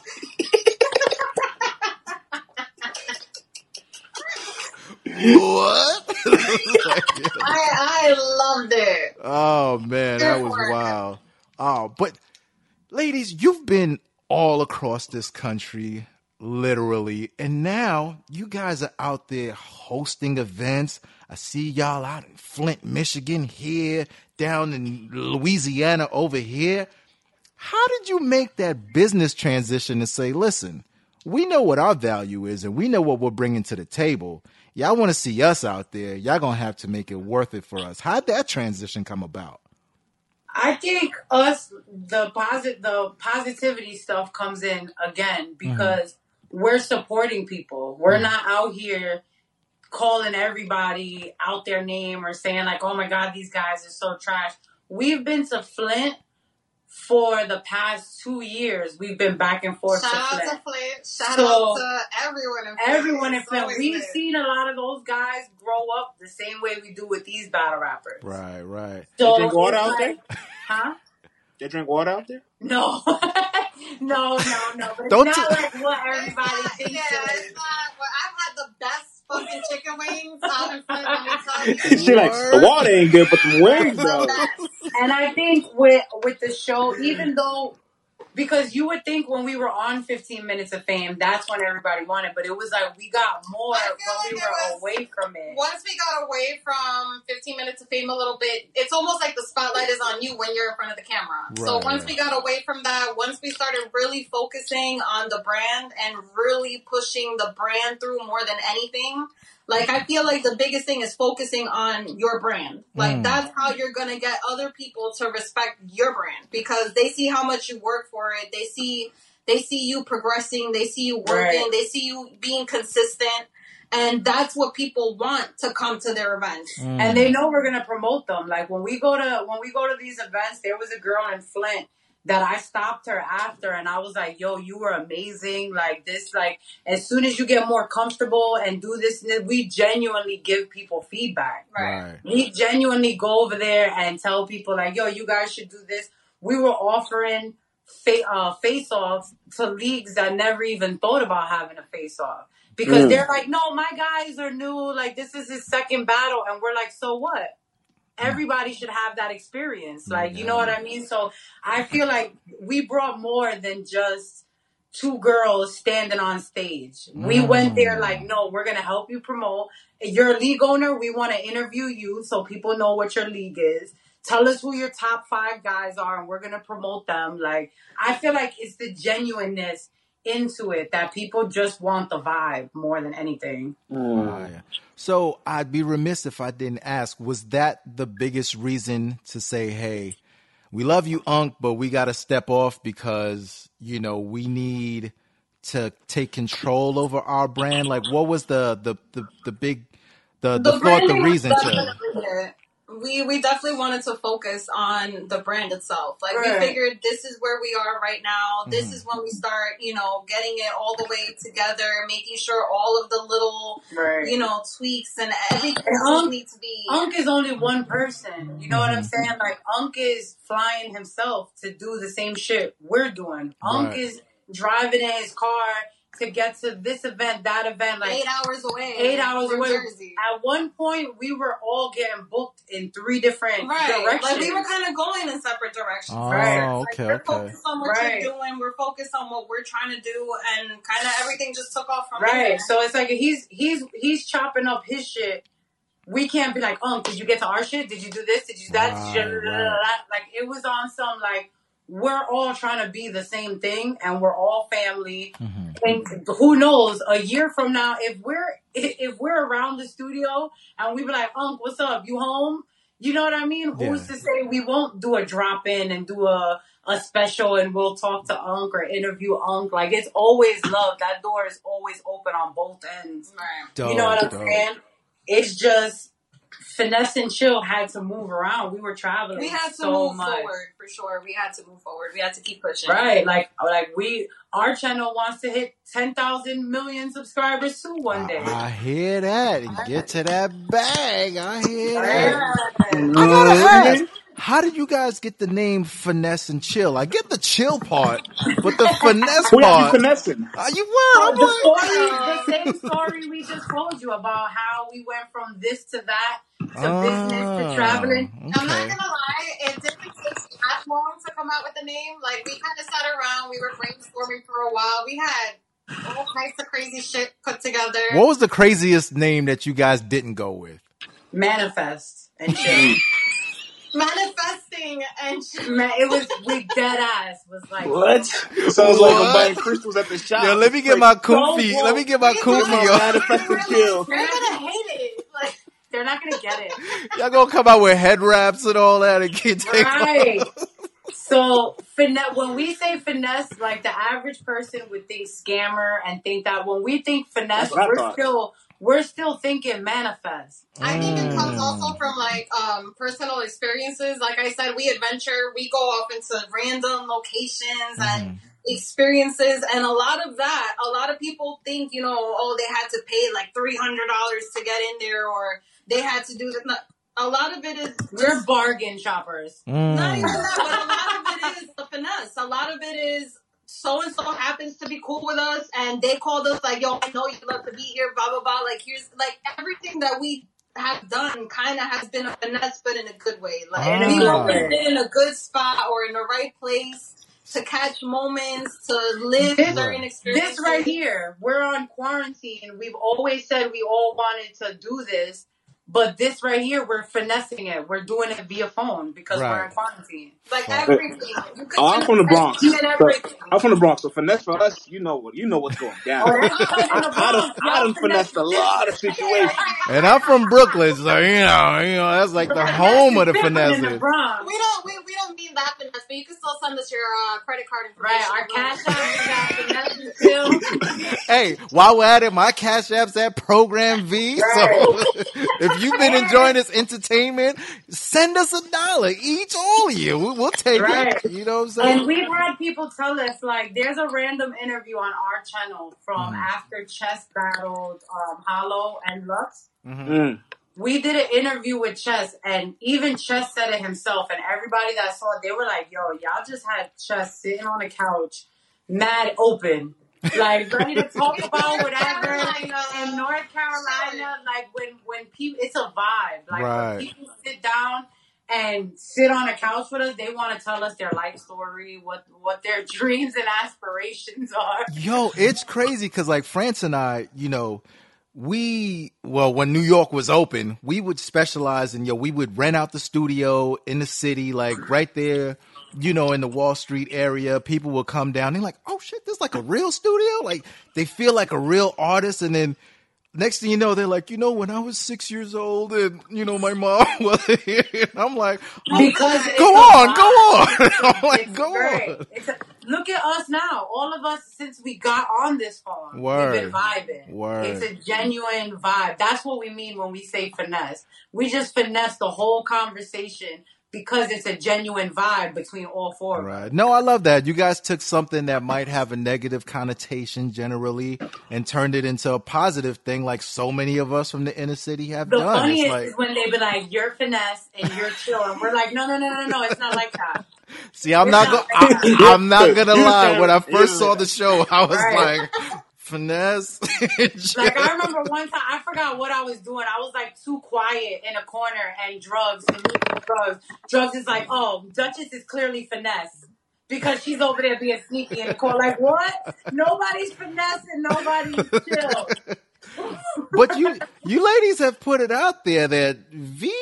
What? I I loved it. oh man, that was wild. Oh, but ladies, you've been all across this country, literally, and now you guys are out there hosting events. I see y'all out in Flint, Michigan, here, down in Louisiana, over here. How did you make that business transition and say, listen, we know what our value is and we know what we're bringing to the table. Y'all want to see us out there. Y'all going to have to make it worth it for us. How'd that transition come about? I think us the posit the positivity stuff comes in again mm-hmm. because we're supporting people. We're mm-hmm. not out here calling everybody out their name or saying like, "Oh my God, these guys are so trash." We've been to Flint for the past two years. We've been back and forth Shout to out Flint. to Flint. Shout So, out to everyone in Flint. Everyone in Flint, we've lit. seen a lot of those guys grow up the same way we do with these battle rappers. Right, right. So They drink water out like- there? Huh? They drink water out there? No, no, no, no. But it's Don't not you- like what everybody not- thinks yeah, it's not. Well, I've had the best fucking chicken wings out in Flint. Let me tell you. She like, the water ain't good, but the wings, though. And I think with with the show, even though because you would think when we were on 15 Minutes of Fame, that's when everybody wanted, but it was like we got more when like we were was- away from it. Once we got away from 15 Minutes of Fame a little bit, it's almost like the spotlight is on you when you're in front of the camera. so once right. we got away from that, once we started really focusing on the brand and really pushing the brand through more than anything, like I feel like the biggest thing is focusing on your brand. Like Mm. that's how you're gonna get other people to respect your brand because they see how much you work for it. They see they see you progressing. They see you working. Right. They see you being consistent. And that's what people want to come to their events. Mm. and they know we're gonna promote them. Like when we go to when we go to these events, there was a girl in Flint that I stopped her after, and I was like, "Yo, you were amazing! Like this, like as soon as you get more comfortable and do this, we genuinely give people feedback. Right. We genuinely go over there and tell people like, "Yo, you guys should do this." We were offering fa- uh, face offs to leagues that never even thought about having a face off because Mm. they're like, "No, my guys are new. Like this is his second battle," and we're like, "So what?" Everybody should have that experience. Like, you know what I mean? So I feel like we brought more than just two girls standing on stage. We Mm. went there like, no, we're gonna help you promote. You're a league owner, we want to interview you so people know what your league is. Tell us who your top five guys are, and we're gonna promote them. Like, I feel like it's the genuineness into it that people just want the vibe more than anything. Mm. Ah, Fire. So I'd be remiss if I didn't ask, was that the biggest reason to say, hey, we love you, Unc, but we got to step off because, you know, we need to take control over our brand? Like, what was the, the, the, the big, the, the, thought, the reason to. Definitely it. we we definitely wanted to focus on the brand itself. Like Right. we figured this is where we are right now. This Mhm. is when we start, you know, getting it all the way together, making sure all of the little, Right. you know, tweaks and everything Unk- need to be. Unk is only one person. You know what I'm Mhm. saying? Like Unk is flying himself to do the same shit we're doing. Unk Right. is driving in his car to get to this event, that event. Like eight hours away. eight hours away. Jersey. At one point, we were all getting booked in three different Right, directions. like we were kind of going in separate directions. Oh, Right. Like, okay, we're okay. focused on what Right. you're doing. We're focused on what we're trying to do, and kind of everything just took off from right. there. So it's like he's he's he's chopping up his shit. We can't be like, oh, did you get to our shit? Did you do this? Did you do that? Did you Right, da- da- da- da- da?" Like it was on some like we're all trying to be the same thing, and we're all family. Mhm. And who knows? A year from now, if we're if we're around the studio and we be like, "Unc, what's up? You home?" You know what I mean? Who's to say we won't do a drop in and do a a special and we'll talk to Unc or interview Unc? Like it's always love. That door is always open on both ends. Right. you know what I'm Dope, dope. saying? It's just finesse and chill had to move around. We were traveling. We had to so move much. forward for sure. We had to move forward. We had to keep pushing. Right, like like we, our channel wants to hit ten thousand million subscribers too one day. I, I hear that. Get to that bag. I hear that. You I gotta what ask, mean? How did you guys get the name Finesse and Chill? I get the chill part, but the finesse Who got you part. finessing? Are you word? I'm the like, story, the same story we just told you about how we went from this to that to business to traveling. Ah, I'm not gonna lie, it didn't take that long to come out with the name. Like we kind of sat around, we were brainstorming for a while. We had all kinds of crazy shit put together. What was the craziest name that you guys didn't go with? Manifest and chill. Manifesting and shit. Man, it was we dead ass was like What? Sounds like I'm What? buying crystals at the shop. Yo, let me get my kufi. so Let me get my We kufi. really- yo. Manifest we and really- chill. They're gonna hate it. Like they're not gonna get it. Y'all gonna come out with head wraps and all that and get take Right. So finesse. When we say finesse, like the average person would think scammer and think that when we think finesse, That's what I we're thought. still we're still thinking manifest. I think it comes Mm. also from like um personal experiences. Like I said, we adventure, we go off into random locations and Mhm. experiences and a lot of that a lot of people think you know oh they had to pay like $300 to get in there or they had to do this No, a lot of it is We're bargain shoppers. not even Mm. that but a lot of it is the finesse a lot of it is so and so happens to be cool with us and they called us like yo i know you love to be here blah blah blah like here's like everything that we have done kind of has been a finesse but in a good way like In we good always way. been in a good spot or in the right place to catch moments, to live This- certain experiences. This right here, we're on quarantine. We've always said we all wanted to do this, but this right here, we're finessing it. We're doing it via phone because we're in quarantine. Like Fuck. everything. You Oh, I'm from the Bronx. So. I'm from the Bronx, so finesse for us, you know what you know what's going down. Oh, that's because I, the I done, Bronx, I y'all done finessed a finesse lot of situations. And I'm from Brooklyn, so you know, you know, that's like the home of the different in the finesses. Bronx. We don't we, we don't mean that finesse, but you can still send us your uh, credit card Right, information. our cash app is at finesse and chill. Hey, while we're at it, my cash app's at Program V. So if you've been enjoying this entertainment, send us a dollar each, all of you. We'll, we'll take Right. it. You know what I'm saying? And we've had people tell us like there's a random interview on our channel from Mhm. after Chess battled um, Hollow and Lux. Mhm. Mm. We did an interview with Chess, and even Chess said it himself. And everybody that saw it, they were like, "Yo, y'all just had Chess sitting on the couch, mad open, like ready to talk about whatever." In North Carolina, like when when people, it's a vibe. Like Right. when people sit down and sit on a couch with us, they want to tell us their life story, what what their dreams and aspirations are. Yo, it's crazy because like France and I, you know, we well when New York was open, we would specialize in yo, we would rent out the studio in the city, like right there, you know, in the Wall Street area. People will come down, they're like, oh shit, this is like a real studio. Like they feel like a real artist, and then next thing you know, they're like, you know, when I was six years old, and you know, my mom was here. And I'm like, oh, Because go on, go on. I'm like, It's go great. on. It's a, look at us now. All of us since we got on this phone, we've been vibing. Word. It's a genuine vibe. That's what we mean when we say finesse. We just finesse the whole conversation because it's a genuine vibe between all four. Right. No, I love that. You guys took something that might have a negative connotation generally and turned it into a positive thing, like so many of us from the inner city have The done. It's funniest like, is when they be like, "You're finesse and you're chill," and we're like, "No, no, no, no, no. It's not like that." see, I'm It's not. not Go- like. I, I'm not gonna lie. When I first saw the show, I was Right. like, finesse. Like I remember one time, I forgot what I was doing. I was like too quiet in a corner, and drugs, me, drugs, drugs is like, oh, Duchess is clearly finesse because she's over there being sneaky in the corner. Like what? Nobody's finessing, nobody's chill. but you you ladies have put it out there that V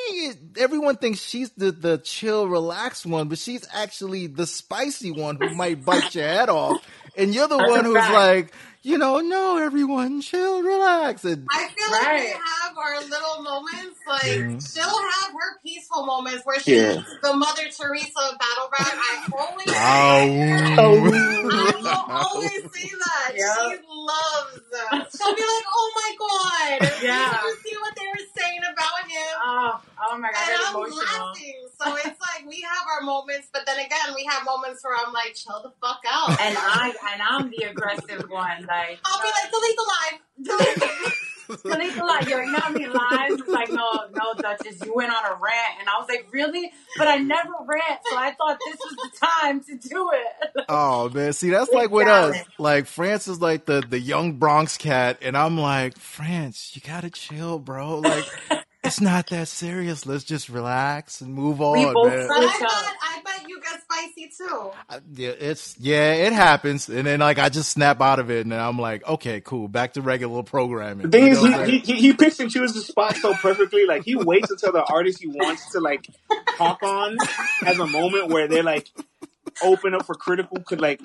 everyone thinks she's the the chill relaxed one, but she's actually the spicy one who might bite your head off. And you're the That's one who's fact. like, you know, no, everyone chill, relax. And I feel like we have our little moments. Like Mhm. she'll have her peaceful moments where she's Yeah. the Mother Teresa of battle rap. I always, Oh. I will always say that Yeah. she loves them. She'll be like, "Oh my god, Yeah. did you see what they were saying about him?" Oh, oh my god, I And get I'm emotional. laughing. So it's like we have our moments, but then again, we have moments where I'm like, "Chill the fuck out." And I and I'm the aggressive one. Like I'll be like, "Delete the live." Delete the live. Yo, you know how many lives? It's like, no, no, Duchess, you went on a rant. And I was like, really? But I never rant, so I thought this was the time to do it. Oh man, see that's like with us. Like France is like the the young Bronx cat, and I'm like France, you gotta chill, bro. Like it's not that serious. Let's just relax and move on, We both man. But I bet, I bet you get spicy too. I- yeah, it's yeah, it happens, and then like I just snap out of it, and then I'm like, okay, cool, back to regular programming. The thing You is, know what he, saying? he, he picks and chooses the spot so perfectly. Like he waits until the artist he wants to like talk on has a moment where they're like open up for critical could like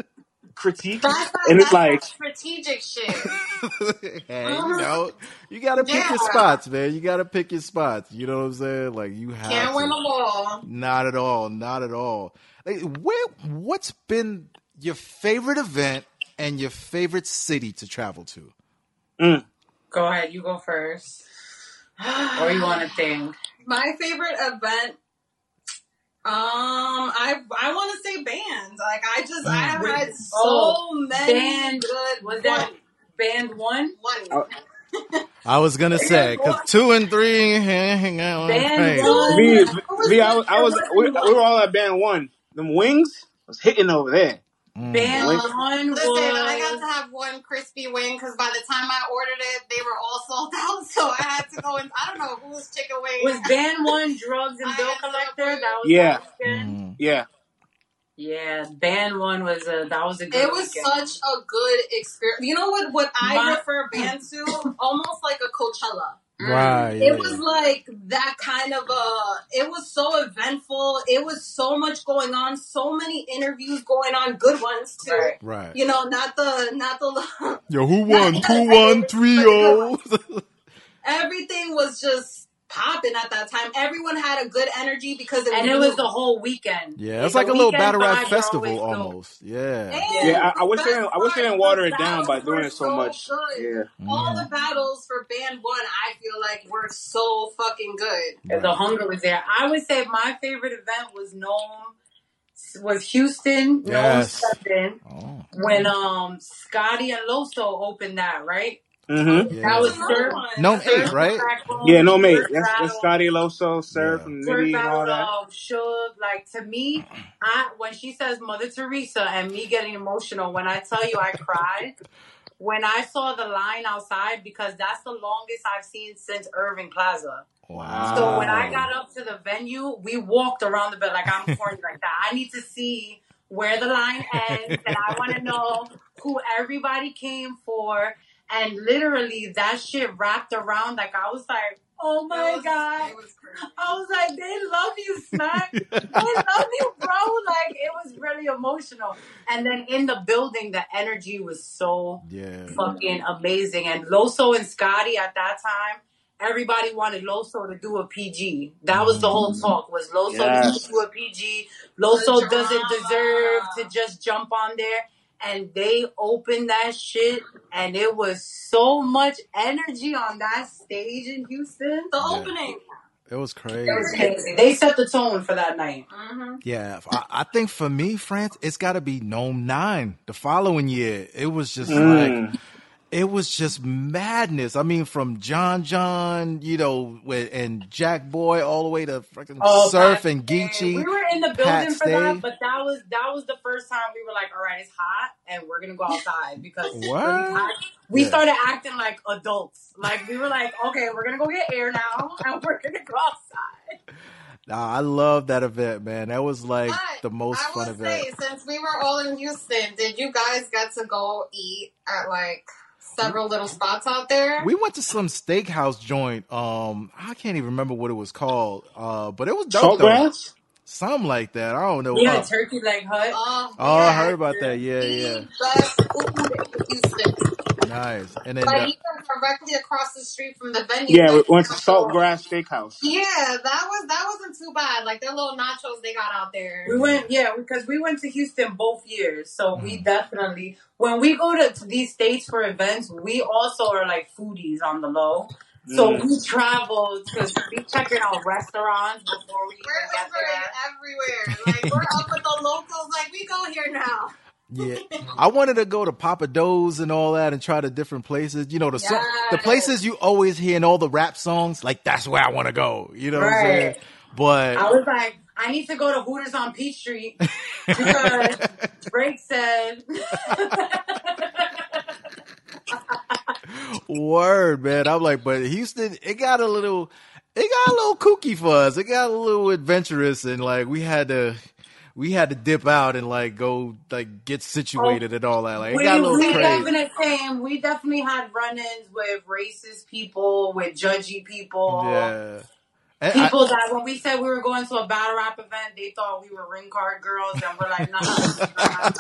critique, That's that, and it's that's like strategic shit. hey, you know, you gotta pick your spots, man. You gotta pick your spots. You know what I'm saying? Like you have Can't to. win them all. Not at all. Not at all. Like, where? What's been your favorite event and your favorite city to travel to? mm, Go ahead, you go first. Or you want to think? My favorite event. Um, I I want to say bands. Like I just I have Mm. had so Oh, many band- good. Was that band one? One. Oh. I was gonna say because two and three hang out. Band Hey. one. V, V, I, was- I was we, we were all at band one. Them wings was hitting over there. Mm. Band Wait. one Listen, I got was. to have one crispy wing because by the time I ordered it, they were all sold out. So I had to go and I don't know who's chicken wing. Was band one drugs and bill collector? That was Yeah. that weekend? Mhm. Yeah, Yeah, band one was a that was a good. It was weekend. such a good experience. You know what? What I My- refer band to almost like a Coachella. Right. It was like that kind of a. It was so eventful. It was so much going on. So many interviews going on. Good ones too. Right. right. You know, not the not the. Yo, who won? won? Two, Two, one, one, three, three, oh. everything was just popping at that time. Everyone had a good energy because it And it was was the whole weekend. Yeah, it's the like a little weekend battle rap festival always dope. almost. Yeah. And yeah. I, I wish they didn't, I wish they didn't water the it down by doing it so much. good. Yeah. All the Mhm. battles for band one, I feel like were so fucking good. And The hunger was there. I would say my favorite event was NOME was Houston, Yes. NOME Seven, Oh. when um Scotty and Loso opened that, right? Mm-hmm. Yeah. That was Another Surf. one. No, Surf eight, right? Yeah, no mate. Surf That's, that's Scotty Loso, Surf, Yeah. and Surf Nitty and all that. Suge. Like to me, I when she says Mother Teresa and me getting emotional, when I tell you I cried. When I saw the line outside, because that's the longest I've seen since Irving Plaza. Wow. So when I got up to the venue, we walked around the bed like I'm corny like that. I need to see where the line ends, and I want to know who everybody came for. And literally, that shit wrapped around. Like I was like, Oh my It was- god. It was crazy. I was like, they love you, Smack. they love you, bro. Like it was really emotional. And then in the building, the energy was so Yeah. fucking amazing. And Loso and Scotty at that time, everybody wanted Loso to do a PG. That was the whole mm-hmm. talk. Was Loso Yes. to do a PG? Loso doesn't deserve to just jump on there. And they opened that shit, and it was so much energy on that stage in Houston. The Yeah. opening. It was crazy. It was crazy. They set the tone for that night. hmm Yeah, I, I think for me, France, it's got to be NOME Nine. The following year, it was just like Mm. It was just madness. I mean, from John John, you know, with, and Jack Boy, all the way to freaking Oh, Surf Pat and. Geechee. We were in the Pat building for Stay. that, but that was that was the first time we were like, all right, it's hot, and we're gonna go outside because. We Yeah. started acting like adults. Like we were like, okay, we're gonna go get air now, and we're gonna go outside. Nah, I love that event, man. That was like But the most I fun event. say, since we were all in Houston, did you guys get to go eat at like several little spots out there? We went to some steakhouse joint. Um, I can't even remember what it was called. Uh, but it was dope though. Saltgrass? Something like that. I don't know. Yeah, Uh, turkey leg hut. Oh, oh, I heard about that. Yeah, yeah. Best food in Houston. Nice. And then Like uh, even directly across the street from the venue. Yeah, we went to Saltgrass Steakhouse. Yeah, that was that wasn't too bad. Like their little nachos they got out there. We went, yeah, because we went to Houston both years, so we Mm. definitely when we go to, to these states for events, we also are like foodies on the low. So Mm. we travel because we checking out restaurants before we We're even get Ubering there. everywhere. Like we're up with the locals. Like we go here now. Yeah, I wanted to go to Papa Do's and all that and try the different places. You know, the so- the places you always hear in all the rap songs. Like that's where I want to go. You know what I'm saying? Right. But I was like, I need to go to Hooters on Peachtree because Drake said. word, man. I'm like, but Houston, it got a little, it got a little kooky for us. It got a little adventurous, and like we had to. We had to dip out and like go like get situated and all that. Like it we, got a oh, little we crazy. definitely came. We definitely had run-ins with racist people, with judgy people. Yeah. And I- People that when we said we were going to a battle rap event, they thought we were ring card girls, and we're like, nah. nah.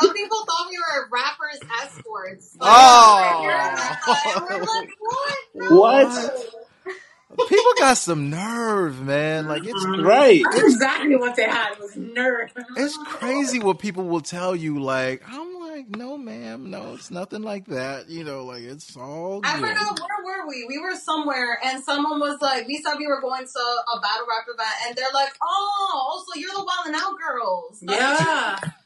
Some people thought we were rappers escorts. Oh. Like, Oh. we're like, what? No. What? People got some nerve, man. Like it's mm-hmm. Right. That's exactly what they had was nerve. it's crazy what people will tell you. Like I'm like, no, ma'am, no, it's nothing like that. You know, like it's all I forgot where were we? We were somewhere, and someone was like, "We said we were going to a battle rap event," and they're like, "Oh, also you're the Wild and Out girls." Yeah,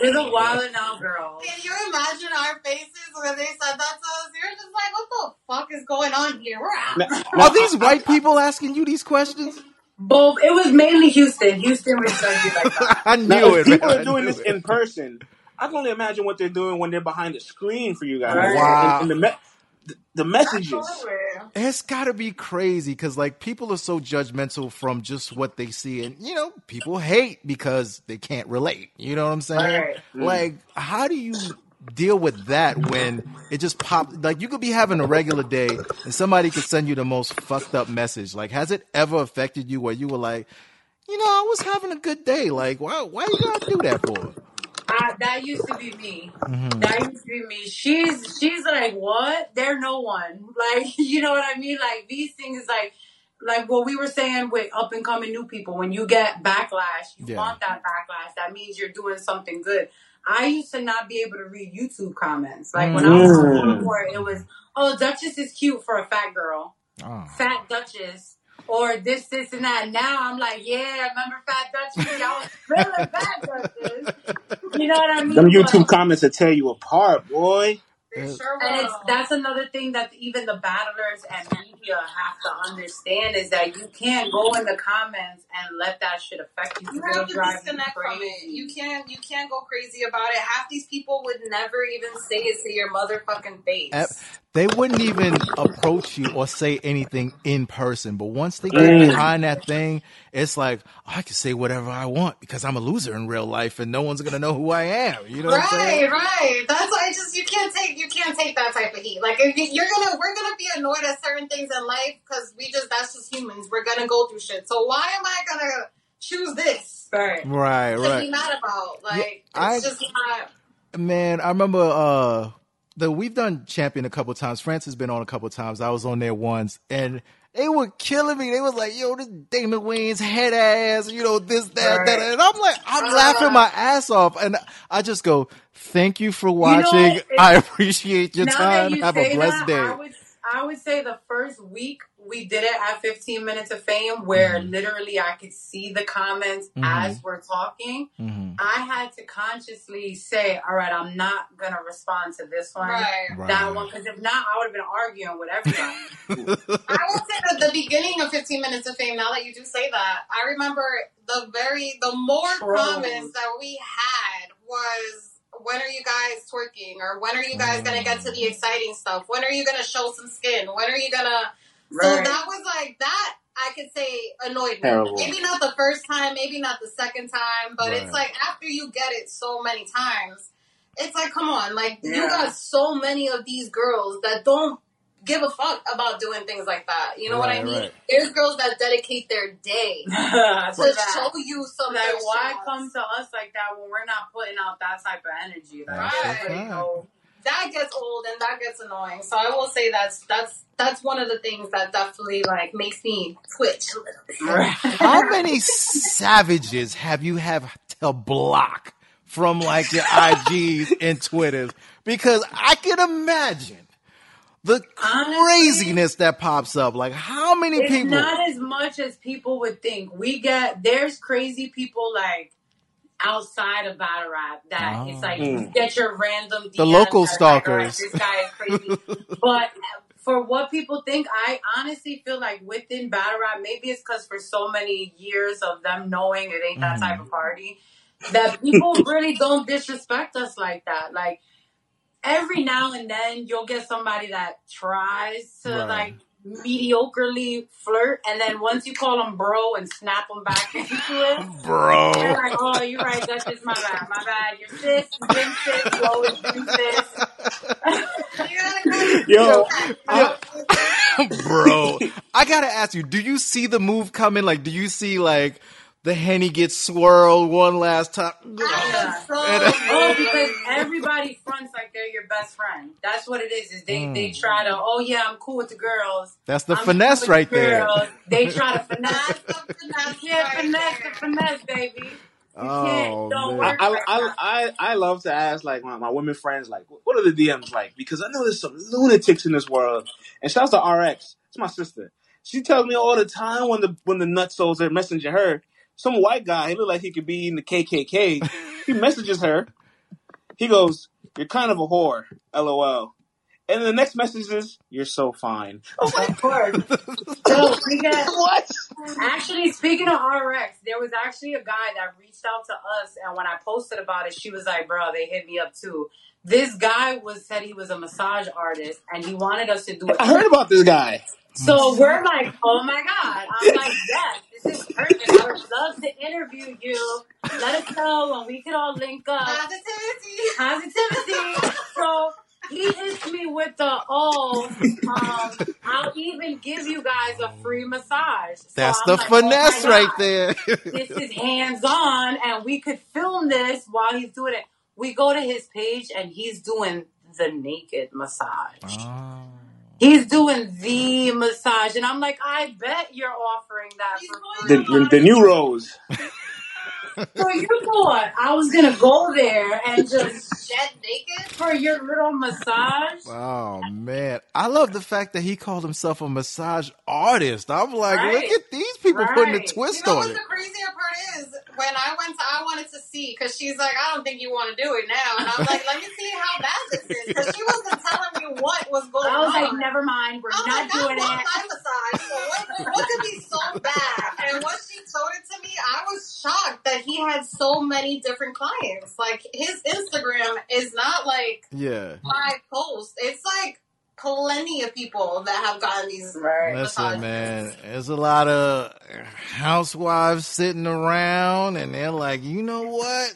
We're the wild and out girls. Can you imagine our faces when they said that to us? You're just like, "What the fuck is going on here?" We're out. Now, Are these white people asking you these questions? Both. It was mainly Houston. Houston was judgy like that. I now, knew if it. people man. are doing this it. in person, I can only imagine what they're doing when they're behind the screen for you guys. Right. Wow. And, and the, me- the, messages. It's got to be crazy because like people are so judgmental from just what they see, and you know, people hate because they can't relate. You know what I'm saying? Right. Mm. Like, how do you deal with that when it just pop? Like, you could be having a regular day, and somebody could send you the most fucked up message. Like, has it ever affected you where you were like, you know, I was having a good day. Like, why? Why you gotta do that for? I, that used to be me. Mhm. That used to be me. She's she's like, what? They're no one. Like, you know what I mean? Like these things, like like what we were saying with up and coming new people. When you get backlash, you Yeah. want that backlash. That means you're doing something good. I used to not be able to read YouTube comments. Like when I was Mm. before, it was, oh, Duchess is cute for a fat girl. Oh. Fat Duchess. Or this, this, and that. Now I'm like, yeah, remember Fat Duchess? Y'all was feeling Fat Duchess. You know what I mean? Them But- YouTube comments that tear you apart, boy. Sure and it's that's another thing that even the battlers and media have to understand is that you can't go in the comments and let that shit affect you. You have to disconnect from it. You can't. You can't go crazy about it. Half these people would never even say it to your motherfucking face. Ep- they wouldn't even approach you or say anything in person. But once they get Mm. behind that thing, it's like I can say whatever I want because I'm a loser in real life and no one's gonna know who I am. You know what I'm saying? Right, right. That's why I just you can't take you can't take that type of heat. Like if you- you're gonna we're gonna be annoyed at certain things in life because we just that's just humans. We're gonna go through shit. So why am I gonna choose this Right. Right, to right. be mad about? Like I- it's just not. Man, I remember uh the we've done champion a couple times. France has been on a couple times. I was on there once and they were killing me. They was like, yo, this Damon Wayans head ass, you know, this, that, that. And I'm like, I'm laughing my ass off. And I just go, thank you for watching. it's- I appreciate your time. you Have a blessed that, day. I would, I would say the first week we did it at 15 minutes of fame, where Mm-hmm. literally I could see the comments as we're talking. Mhm. I had to consciously say, "All right, I'm not gonna respond to this one, Right. Right. that one, because if not, I would have been arguing with everybody." I will say that the beginning of 15 Minutes of Fame, now that you do say that, I remember the very, the more Trolls. comments that we had was, when are you guys twerking? Or when are you guys going to get to the exciting stuff? When are you going to show some skin? When are you going to. So that was like, that I could say annoyed me. Terrible. Maybe not the first time, maybe not the second time, but Right. it's like after you get it so many times, it's like, come on, like you got so many of these girls that don't give a fuck about doing things like that. You know what I mean? right. There's girls that dedicate their day to to that. show you something. Like, why traps. come to us like that when we're not putting out that type of energy? Like, Right. I already know. that gets old and that gets annoying. So I will say that's that's that's one of the things that definitely like makes me twitch a little bit. How many savages have you have to block from like your IGs and Twitters? Because I can imagine the Honestly, craziness that pops up. Like how many It's people? not as much as people would think. We get there's crazy people like outside of battle rap that it's like you Mm. get your random DMs The local that's like, "All right, stalkers." this guy is crazy. but uh, for what people think, I honestly feel like within battle rap, maybe it's because for so many years of them knowing it ain't that hmm. type of party, that people really don't disrespect us like that. Like every now and then you'll get somebody that tries to Right. like mediocrely flirt and then once you call them bro and snap them back into it Bro. they're like oh you're right that's just my bad my bad you're sis you've been sis you always been sis You Yo, Bro. I gotta ask you, do you see the move coming? Like, do you see like the henny gets swirled one last time? I am so because everybody fronts like they're your best friend. That's what it is is they they mm. try to oh yeah i'm cool with the girls. That's the I'm finesse cool right the there. girls. they try to finesse. That's the finesse yeah right finesse there. the finesse baby. Oh, man. I, I. I, I love to ask like my, my women friends like what are the DMs like? Because I know there's some lunatics in this world. And shouts to RX it's my sister. She tells me all the time when the when the nutsos are messaging her some white guy he look like he could be in the KKK he messages her he goes you're kind of a whore lol and the next message is you're so fine oh, Of course. So we got what actually speaking of RX, there was actually a guy that reached out to us, and when I posted about it, she was like, "Bro, they hit me up too." This guy was said he was a massage artist, and he wanted us to do it. I heard about this guy So we're like, "Oh my god!" I'm like, "Yes, this is perfect. I would love to interview you. Let us know when we could all link up." Positivity. positivity. So he hits me with the oh, um, I'll even give you guys a free massage. So That's I'm the like, oh finesse right there. This is hands on, and we could film this while he's doing it. We go to his page, and he's doing the naked massage. Oh. He's doing the massage, and I'm like, I bet you're offering that He's for the, the, the new rose. So you thought I was gonna go there and just Jet naked. for your little massage? Oh man, I love the fact that he called himself a massage artist. I'm like, Right. look at these people putting a twist You know on what it. the crazier part is? When I went to, I wanted to see because she's like, I don't think you want to do it now, and I'm like, let me see how bad this is because she wasn't telling me what was going on. I was on. like, never mind, we're I'm not like, I doing want it. my massage. So what, what could be so bad? And when she told it to me, I was shocked that he had so many different clients. Like his Instagram is not like Yeah. five posts. It's like plenty of people that have gotten these. Right. Listen, massages. man, there's a lot of housewives sitting around, and they're like, you know what?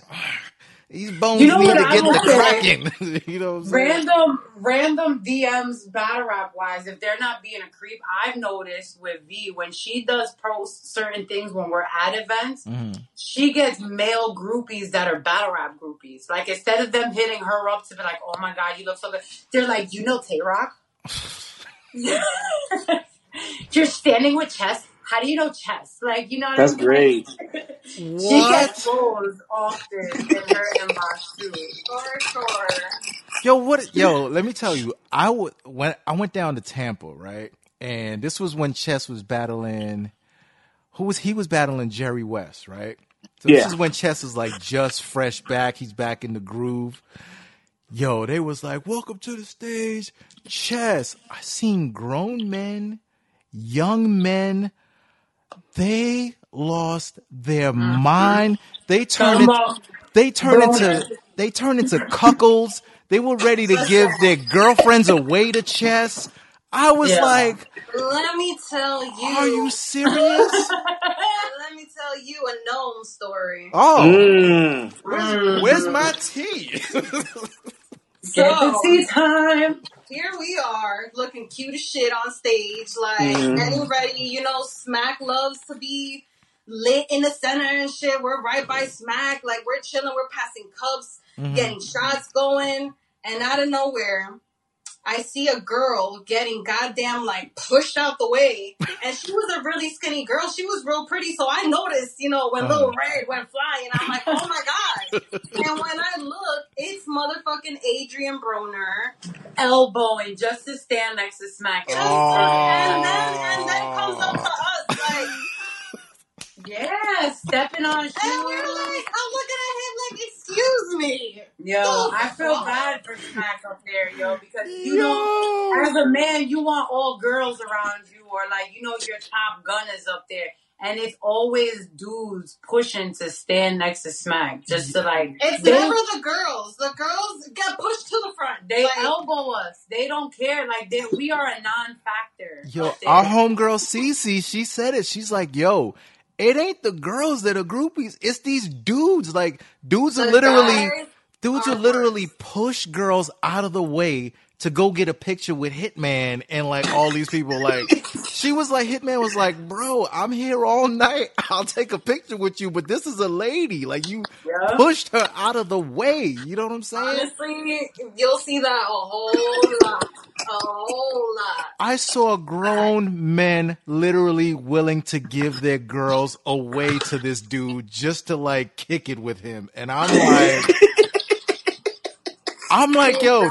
These bones You know need what to I get the cracking. you know what I'm saying? Random, random DMs, battle rap wise, if they're not being a creep, I've noticed with V when she does post certain things when we're at events, Mhm. she gets male groupies that are battle rap groupies. Like instead of them hitting her up to be like, "Oh my god, you look so good," they're like, "You know Tay Rock? You're standing with Chess. How do you know Chess? Like, you know what That's I mean? great. She gets those often in her inbox too. For sure. Yo, what? Yo, let me tell you, I would when I went down to Tampa, right, and this was when Chess was battling. Who was he? Was battling Jerry West, right? So this is when Chess is like just fresh back. He's back in the groove. Yo, they was like, "Welcome to the stage, Chess." I seen grown men, young men. They lost their mind. They turned. Come It, they turned into. They turned into cuckolds. They were ready to give their girlfriends away to Chess. I was Yeah. like, Let me tell you. "Are you serious?" Let me tell you a NOME story. Oh, Mm. where's, where's my tea? Get the tea time. Here we are looking cute as shit on stage, like Mhm. getting ready. You know, Smack loves to be lit in the center and shit. We're right by Smack, like we're chilling, we're passing cups, Mhm. getting shots going, and out of nowhere. I see a girl getting goddamn like pushed out the way, and she was a really skinny girl. She was real pretty, so I noticed, you know, when Uh-huh. Little Red went flying. I'm like, oh my god! and when I look, it's motherfucking Adrien Broner. Elbowing just to stand next to Smack. Oh. and then and then comes up to us like, Yeah, stepping on shoes. and we're like, I'm looking at him excuse me. Yo, Oh, I feel fuck. bad for Smack up there, yo, because you know, as a man, you want all girls around you, or like you know, your top gun is up there, and it's always dudes pushing to stand next to Smack, just to like It's they never the girls. The girls get pushed to the front. they Like, elbow us. They don't care. Like they, we are a non-factor. Yo, our homegirl Cece, she said it. She's like, yo, it ain't the girls that are groupies. It's these dudes. Like, dudes the are literally, dudes are are literally push girls out of the way to go get a picture with Hitman and like all these people. Like, she was like, Hitman was like, bro, I'm here all night. I'll take a picture with you, but this is a lady. Like, you Yeah. pushed her out of the way. You know what I'm saying? Honestly, you'll see that a whole lot. A whole lot. I saw grown men literally willing to give their girls away to this dude just to like kick it with him. And I'm like, I'm like, yo,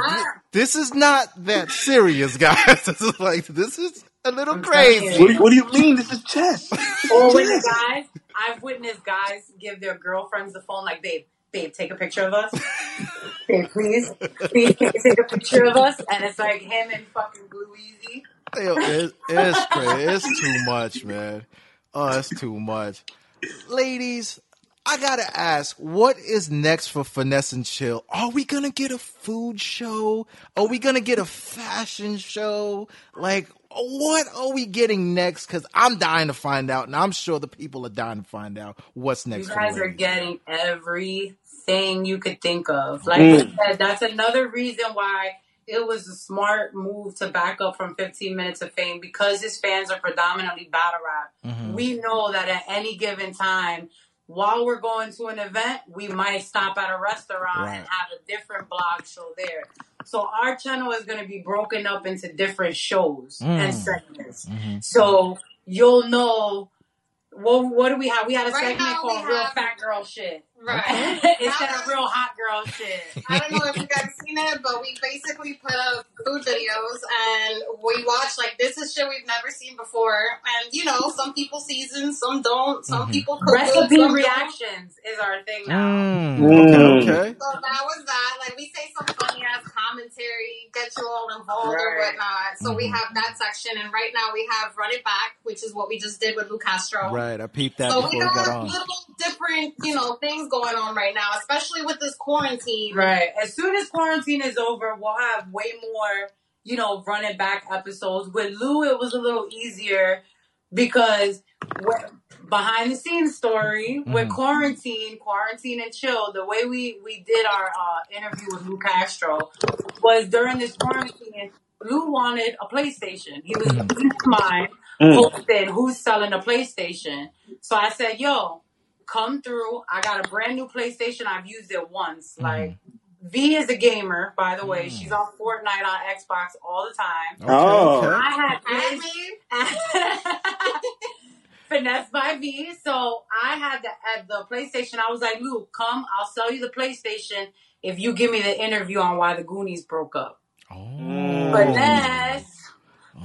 this is not that serious, guys. This is like, this is a little I'm crazy. What, do you- what do you mean? This is chess. Or when the guys, I've witnessed guys give their girlfriends the phone, like, babe, babe, take a picture of us. babe, please, please take, take a picture of us. And it's like him and fucking Blue Easy. Yo, it, it's crazy. It's too much, man. Oh, it's too much. Ladies, I gotta ask, what is next for Finesse and Chill? Are we gonna get a food show? Are we gonna get a fashion show? Like, what are we getting next? Because I'm dying to find out, and I'm sure the people are dying to find out what's next. You for guys are getting everything you could think of. Like Mm. I said, that's another reason why it was a smart move to back up from 15 Minutes of Fame because his fans are predominantly battle rap. Mhm. We know that at any given time, while we're going to an event, we might stop at a restaurant Right. and have a different blog show there. So our channel is going to be broken up into different shows and Mm. segments. Mhm. So you'll know. What, what do we have? We had a Right segment now we called Real have- Fat Girl Shit. Right. Instead of Real Hot Girl Shit. I don't know if you guys seen it, but we basically put up food videos and we watch like this is shit we've never seen before. And you know, some people season, some don't. Some Mhm. people cook good, Recipe some don't. reactions is our thing now. Mm, Mm. okay, okay. So that was that. Like we say some funny ass commentary, get you all involved or whatnot. So we Mhm. have that section, and right now we have Run It Back, which is what we just did with Lu Castro. Right, I peeped that So before we we got got on. little different, you know, things going on right now, especially with this quarantine. Right. As soon as quarantine is over, we'll have way more you know, running back episodes. With Lu, it was a little easier because we- behind the scenes story with Mhm. quarantine, quarantine and chill. The way we we did our uh, interview with Lu Castro was during this quarantine. Lu wanted a PlayStation. He was Mhm. losing his mind, Mm. posted who's selling a PlayStation. So I said, "Yo, come through. I got a brand new PlayStation. I've used it once. Mhm. Like V is a gamer, by the way. Mm. She's on Fortnite on Xbox all the time. Okay, Oh. okay. I had Finesse, me, finesse by V, so I had the at the PlayStation. I was like, Luke, come, I'll sell you the PlayStation if you give me the interview on why the Goonies broke up. Oh. Finesse,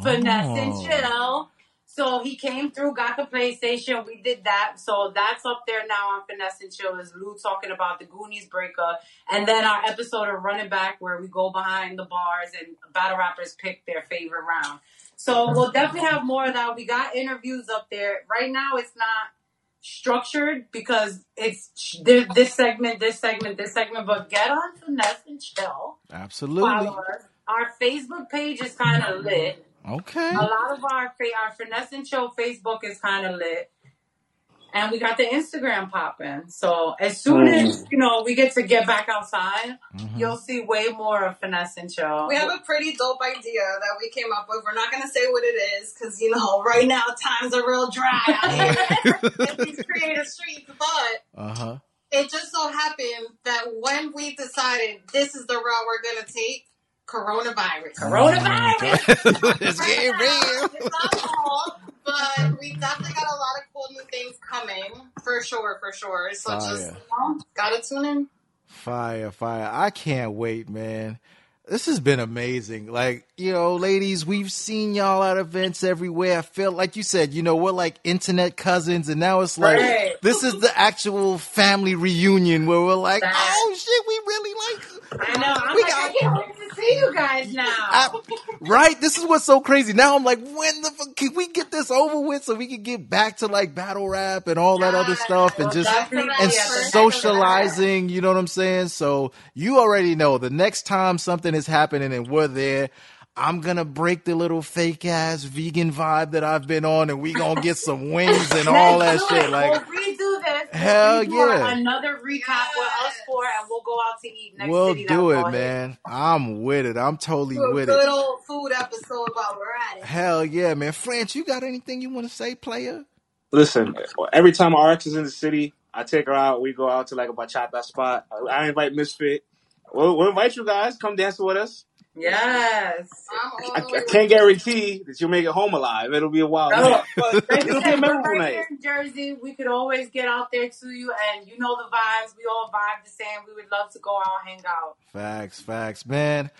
finesse and Oh. chill. So he came through, got the PlayStation. We did that. So that's up there now on Finesse and Chill is Lu talking about the Goonies breakup. And then our episode of Running Back where we go behind the bars and battle rappers pick their favorite round. So we'll definitely have more of that. We got interviews up there. Right now it's not structured because it's this segment, this segment, this segment, but get on Finesse and Chill. Absolutely. Follow us. Our Facebook page is kind of lit. Okay. A lot of our our finesse and show Facebook is kind of lit, and we got the Instagram popping. So as soon as you know we get to get back outside, Mhm. you'll see way more of finesse and show. We have a pretty dope idea that we came up with. We're not going to say what it is because, you know, right now times are real dry out here in these creative streets. But Uh huh. it just so happened that when we decided this is the route we're gonna take, coronavirus. Coronavirus. it's getting real. It's not all, but we definitely got a lot of cool new things coming for sure, for sure. So just you know, gotta tune in. Fire, fire. I can't wait, man. This has been amazing. Like, you know, ladies, we've seen y'all at events everywhere. I feel like you said, you know, we're like internet cousins, and now it's like Right. this is the actual family reunion where we're like, Facts. oh shit, we really like I know. I'm We like, got- I can't wait to see you guys now. I- right? This is what's so crazy. Now I'm like, when the fuck can we get this over with so we can get back to like battle rap and all that other Yes. stuff and just and at the next event. socializing, you know what I'm saying? So you already know the next time something is happening and we're there, I'm gonna break the little fake ass vegan vibe that I've been on and we gonna get some wings and all that shit. it. Like we'll redo this. We'll Hell redo yeah. Another recap with us four, and we'll go out to eat next we'll city do we'll it, hit. man. I'm with it. I'm totally Do a with good it. old food episode while we're at it. Hell yeah, man. France, you got anything you wanna say, player? Listen, every time RX is in the city, I take her out. We go out to like a bachata spot. I invite Misfit. We'll, we'll invite you guys. Come dance with us. Yes. I'm I, I can't guarantee that you'll make it home alive. It'll be a wild No, night. but like I It'll be a we're memorable right night. here in Jersey. We could always get out there to you, and you know the vibes. We all vibe the same. We would love to go out, and hang out. Facts, facts, man.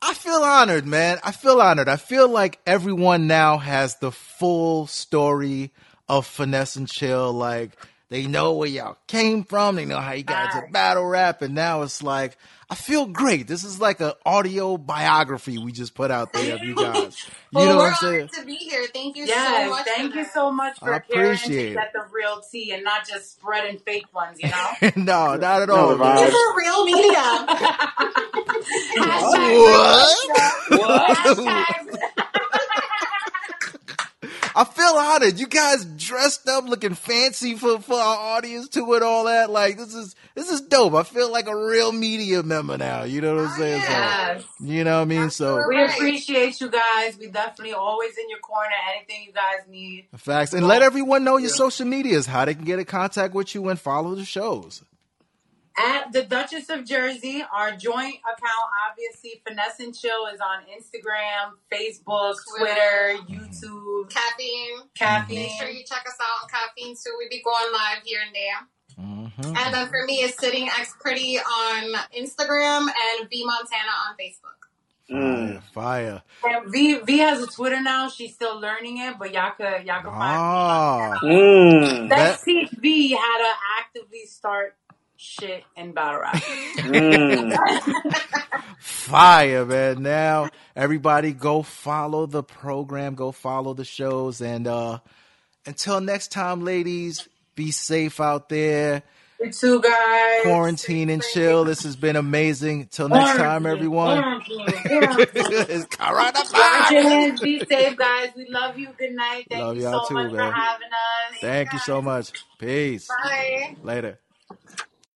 I feel honored, man. I feel honored. I feel like everyone now has the full story of finesse and chill. Like they know where y'all came from. They know how you got into Facts. battle rap, and now it's like I feel great. This is like an audio biography we just put out there of you guys. You know we're what I'm saying? to be here. Thank you so much. thank you that. so much for I caring to appreciate get the real tea and not just spreading fake ones. You know. no, not at all. the man. This is real media. Hashtag What? real Hashtag. I feel honored. You guys dressed up, looking fancy for, for our audience too, and all that. Like this is this is dope. I feel like a real media member now. You know what I'm Oh, saying? So Yes. you know what I mean. So We appreciate you guys. We definitely always in your corner. Anything you guys need. facts, and let everyone know your social medias, how they can get in contact with you and follow the shows. At the Duchess of Jersey, our joint account, obviously, Finesse and Chill is on Instagram, Facebook, Twitter, YouTube, Caffeine. Caffeine. Make sure you check us out on Caffeine too. We be going live here and there. hmm And then for me, it's sitting X Pretty on Instagram and V Montana on Facebook. Mm. Fire, fire. And V V has a Twitter now. She's still learning it, but y'all could y'all could find Ah, Mm. Let's teach V how to actively start shit in battle rap. Mm. fire, man. Now everybody go follow the program, go follow the shows, and uh until next time, ladies, be safe out there. You too, guys. Quarantine and chill. This has been amazing. Till next time, everyone. Quarantine, quarantine. it's coronavirus. Be safe, guys. We love you. Good night. Thank Love you y'all so too, much man. for having us. Thank you so much. Peace. Bye. Later.